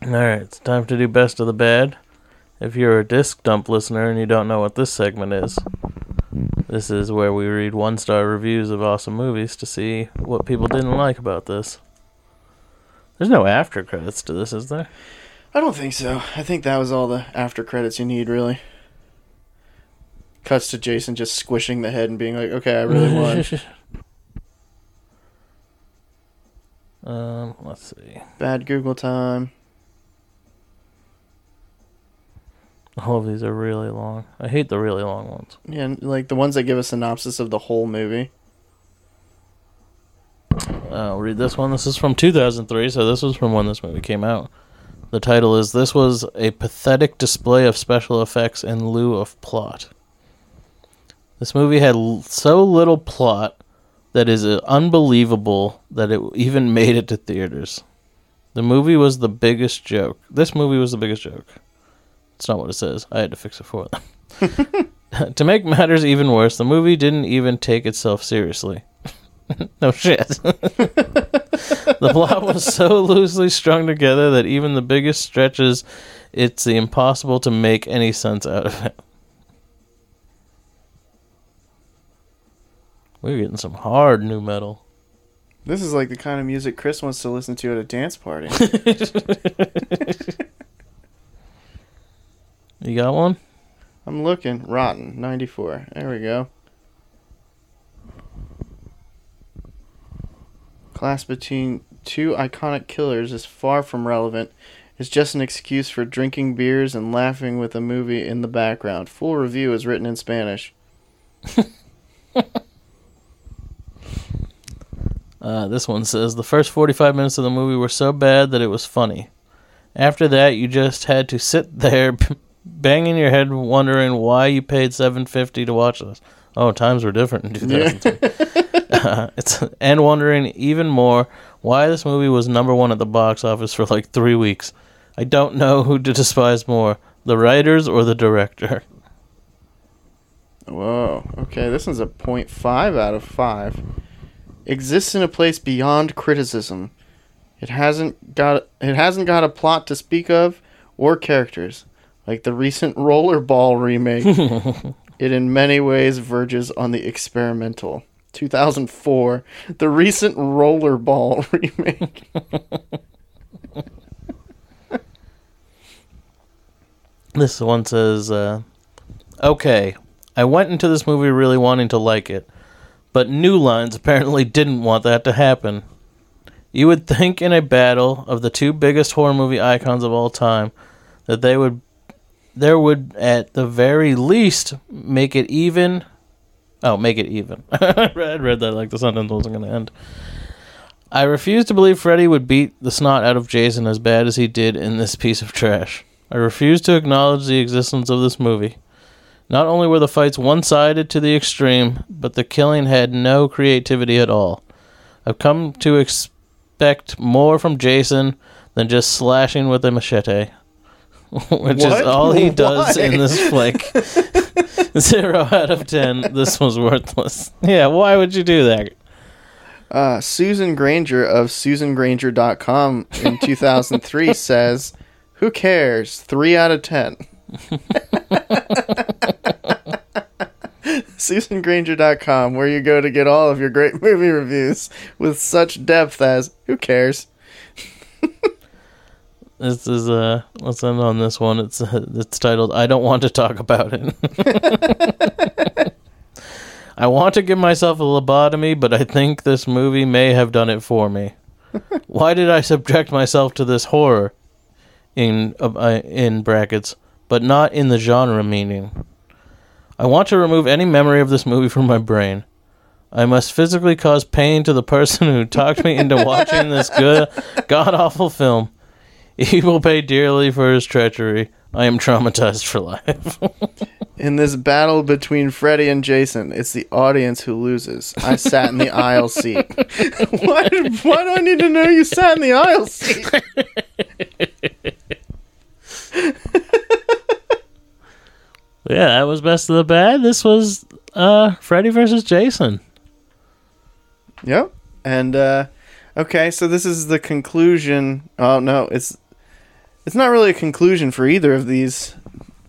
All right, it's time to do best of the bad. If you're a disc dump listener and you don't know what this segment is, this is where we read one star reviews of awesome movies to see what people didn't like about this. There's no after credits to this, is there? I don't think so. I think that was all the after credits you need, really. Cuts to Jason just squishing the head and being like, okay, I really won. um, let's see. Bad Google time. All of these are really long. I hate the really long ones. Yeah, and, like the ones that give a synopsis of the whole movie. I'll read this one. This is from 2003, so this was from when this movie came out. The title is This was a pathetic display of special effects in lieu of plot. This movie had l- so little plot that is uh, unbelievable that it even made it to theaters. The movie was the biggest joke. This movie was the biggest joke. It's not what it says. I had to fix it for them. to make matters even worse, the movie didn't even take itself seriously. no shit. the plot was so loosely strung together that even the biggest stretches, it's impossible to make any sense out of it. We're getting some hard nu metal. This is like the kind of music Chris wants to listen to at a dance party. You got one? I'm looking. Rotten, 94. There we go. Class between two iconic killers is far from relevant. It's just an excuse for drinking beers and laughing with a movie in the background. Full review is written in Spanish. Uh, this one says the first 45 minutes of the movie were so bad that it was funny. After that, you just had to sit there banging your head wondering why you paid 750 to watch this. Oh, times were different in 2002. Uh, it's and wondering even more why this movie was number one at the box office for like three weeks. I don't know who to despise more, the writers or the director. Whoa. Okay, this one's a 0.5 out of 5. Exists in a place beyond criticism. It hasn't got it hasn't got a plot to speak of or characters. Like the recent Rollerball remake, it in many ways verges on the experimental. 2004, the recent Rollerball remake. This one says, uh, "Okay, I went into this movie really wanting to like it, but New Lines apparently didn't want that to happen. You would think in a battle of the two biggest horror movie icons of all time that they would there would at the very least make it even Oh, make it even. I read, that like the sentence wasn't going to end. I refuse to believe Freddy would beat the snot out of Jason as bad as he did in this piece of trash. I refuse to acknowledge the existence of this movie. Not only were the fights one sided to the extreme, but the killing had no creativity at all. I've come to expect more from Jason than just slashing with a machete, which What? is all he does Why? in this flick. Zero out of ten. This was worthless. Yeah, why would you do that? Uh, Susan Granger of SusanGranger.com in 2003 says, Who cares? 3 out of 10. SusanGranger.com, where you go to get all of your great movie reviews with such depth as, Who cares? This is uh let's end on this one. It's uh, it's titled I don't want to talk about it. I want to give myself a lobotomy, but I think this movie may have done it for me. Why did I subject myself to this horror in uh, in brackets, but not in the genre meaning? I want to remove any memory of this movie from my brain. I must physically cause pain to the person who talked me into watching this good god awful film. He will pay dearly for his treachery. I am traumatized for life. In this battle between Freddy and Jason, it's the audience who loses. I sat in the aisle seat. why, why do I need to know you sat in the aisle seat? yeah, that was best of the bad. This was uh Freddy versus Jason. Yep. And uh okay, so this is the conclusion. Oh no, it's it's not really a conclusion for either of these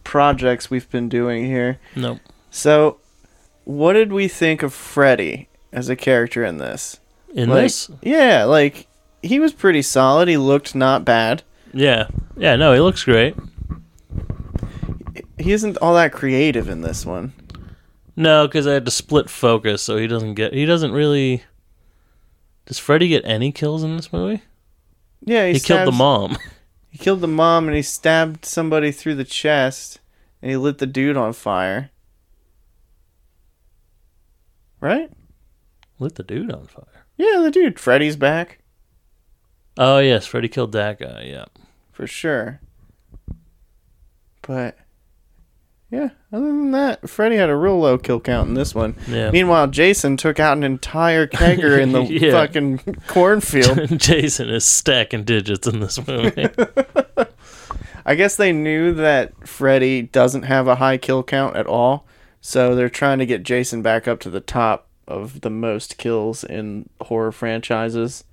projects we've been doing here. Nope. So, what did we think of Freddy as a character in this? In like, this? Yeah, like he was pretty solid. He looked not bad. Yeah. Yeah, no, he looks great. He isn't all that creative in this one. No, because I had to split focus, so he doesn't get. He doesn't really. Does Freddy get any kills in this movie? Yeah, he, He, killed the mom. He killed the mom and he stabbed somebody through the chest and he lit the dude on fire. Right? Lit the dude on fire. Yeah, the dude. Freddy's back Oh yes, Freddy killed that guy. Yeah. for sure. But yeah, other than that, Freddy had a real low kill count in this one. Yeah. Meanwhile, Jason took out an entire kegger in the Yeah. fucking cornfield. Jason is stacking digits in this movie. I guess they knew that Freddy doesn't have a high kill count at all, so they're trying to get Jason back up to the top of the most kills in horror franchises.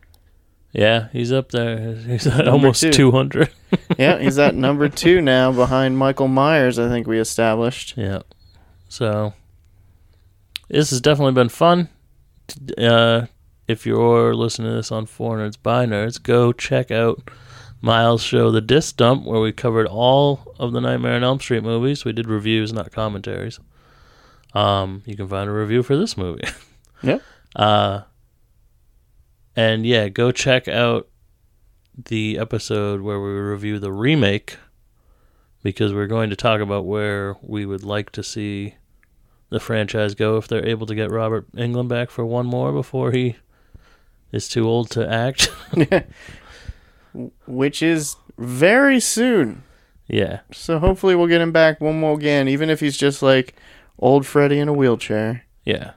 Yeah, he's up there. He's at Number almost two. two hundred. Yeah, he's at number two now behind Michael Myers, I think we established. Yeah. So this has definitely been fun. Uh, if you're listening to this on Four Nerds by Nerds, go check out Miles' show, The Disc Dump, where we covered all of the Nightmare on Elm Street movies. We did reviews, not commentaries. Um, you can find a review for this movie. yeah. Uh, and yeah, go check out the episode where we review the remake because we're going to talk about where we would like to see the franchise go if they're able to get Robert Englund back for one more before he is too old to act. Which is very soon. yeah. So hopefully we'll get him back one more again, even if he's just like old Freddy in a wheelchair. Yeah.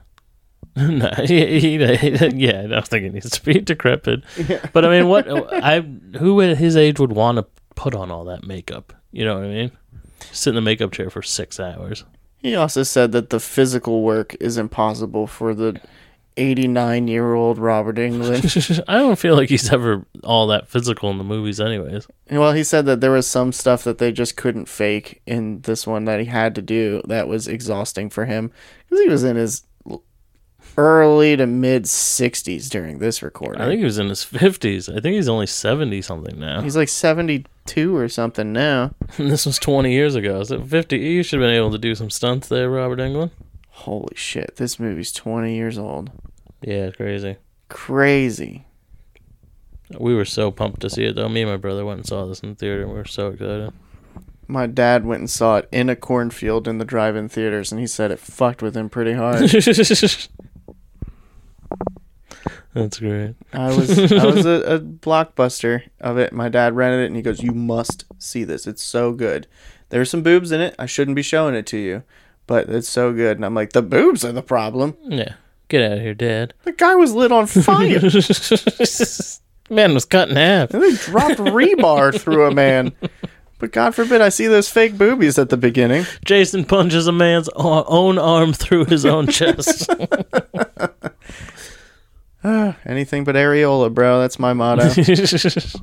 no, he, he, yeah, I don't think it needs to be decrepit. But I mean, what I who at his age would want to put on all that makeup? You know what I mean? Sit in the makeup chair for six hours. He also said that the physical work is impossible for the 89 year old Robert Englund. I don't feel like he's ever all that physical in the movies, anyways. well, he said that there was some stuff that they just couldn't fake in this one that he had to do that was exhausting for him because he was in his early to mid 60s during this recording. I think he was in his fifties. I think he's only seventy something now. He's like 72 or something now. this was twenty years ago. So fifty, you should have been able to do some stunts there, Robert Englund. Holy shit, this movie's 20 years old. Yeah, it's crazy. Crazy. We were so pumped to see it though. Me and my brother went and saw this in the theater. and We were so excited. My dad went and saw it in a cornfield in the drive in theaters, and he said it fucked with him pretty hard. That's great. I was I was a, a blockbuster of it. My dad rented it, and he goes, "You must see this. It's so good. There's some boobs in it. I shouldn't be showing it to you, but it's so good." And I'm like, "The boobs are the problem. Yeah, get out of here, Dad. The guy was lit on fire. Man was cut in half. and they dropped rebar through a man." But God forbid I see those fake boobies at the beginning. Jason punches a man's own arm through his own chest. Anything but areola, bro. That's my motto.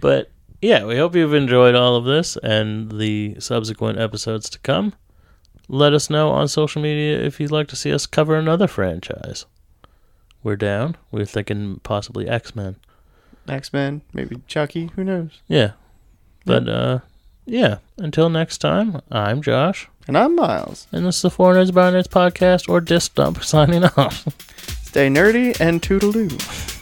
but yeah, we hope you've enjoyed all of this and the subsequent episodes to come. Let us know on social media if you'd like to see us cover another franchise. We're down. We're thinking possibly X Men. X Men, maybe Chucky. Who knows? Yeah. But uh yeah. Until next time, I'm Josh. And I'm Miles. And this is the Four Nerds About Nerds podcast or Disc Dump signing off. Stay nerdy and toodaloo.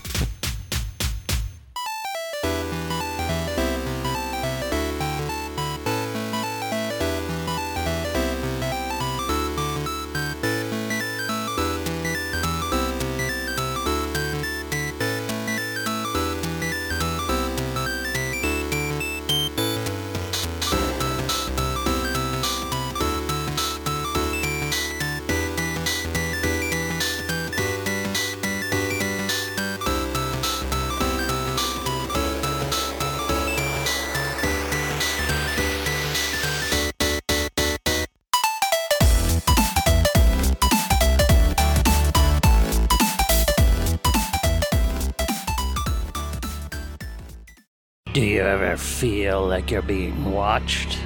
Feel like you're being watched?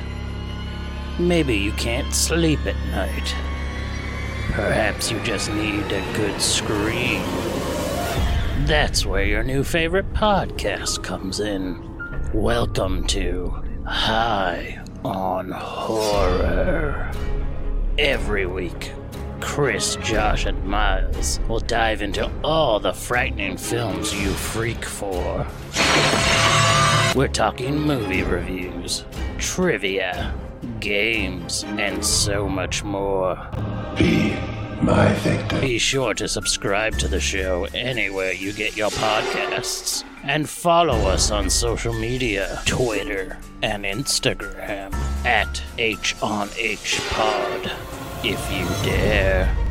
Maybe you can't sleep at night. Perhaps you just need a good scream. That's where your new favorite podcast comes in. Welcome to High on Horror. Every week, Chris, Josh, and Miles will dive into all the frightening films you freak for. We're talking movie reviews, trivia, games, and so much more. Be my victim. Be sure to subscribe to the show anywhere you get your podcasts. And follow us on social media Twitter and Instagram at HONHPod if you dare.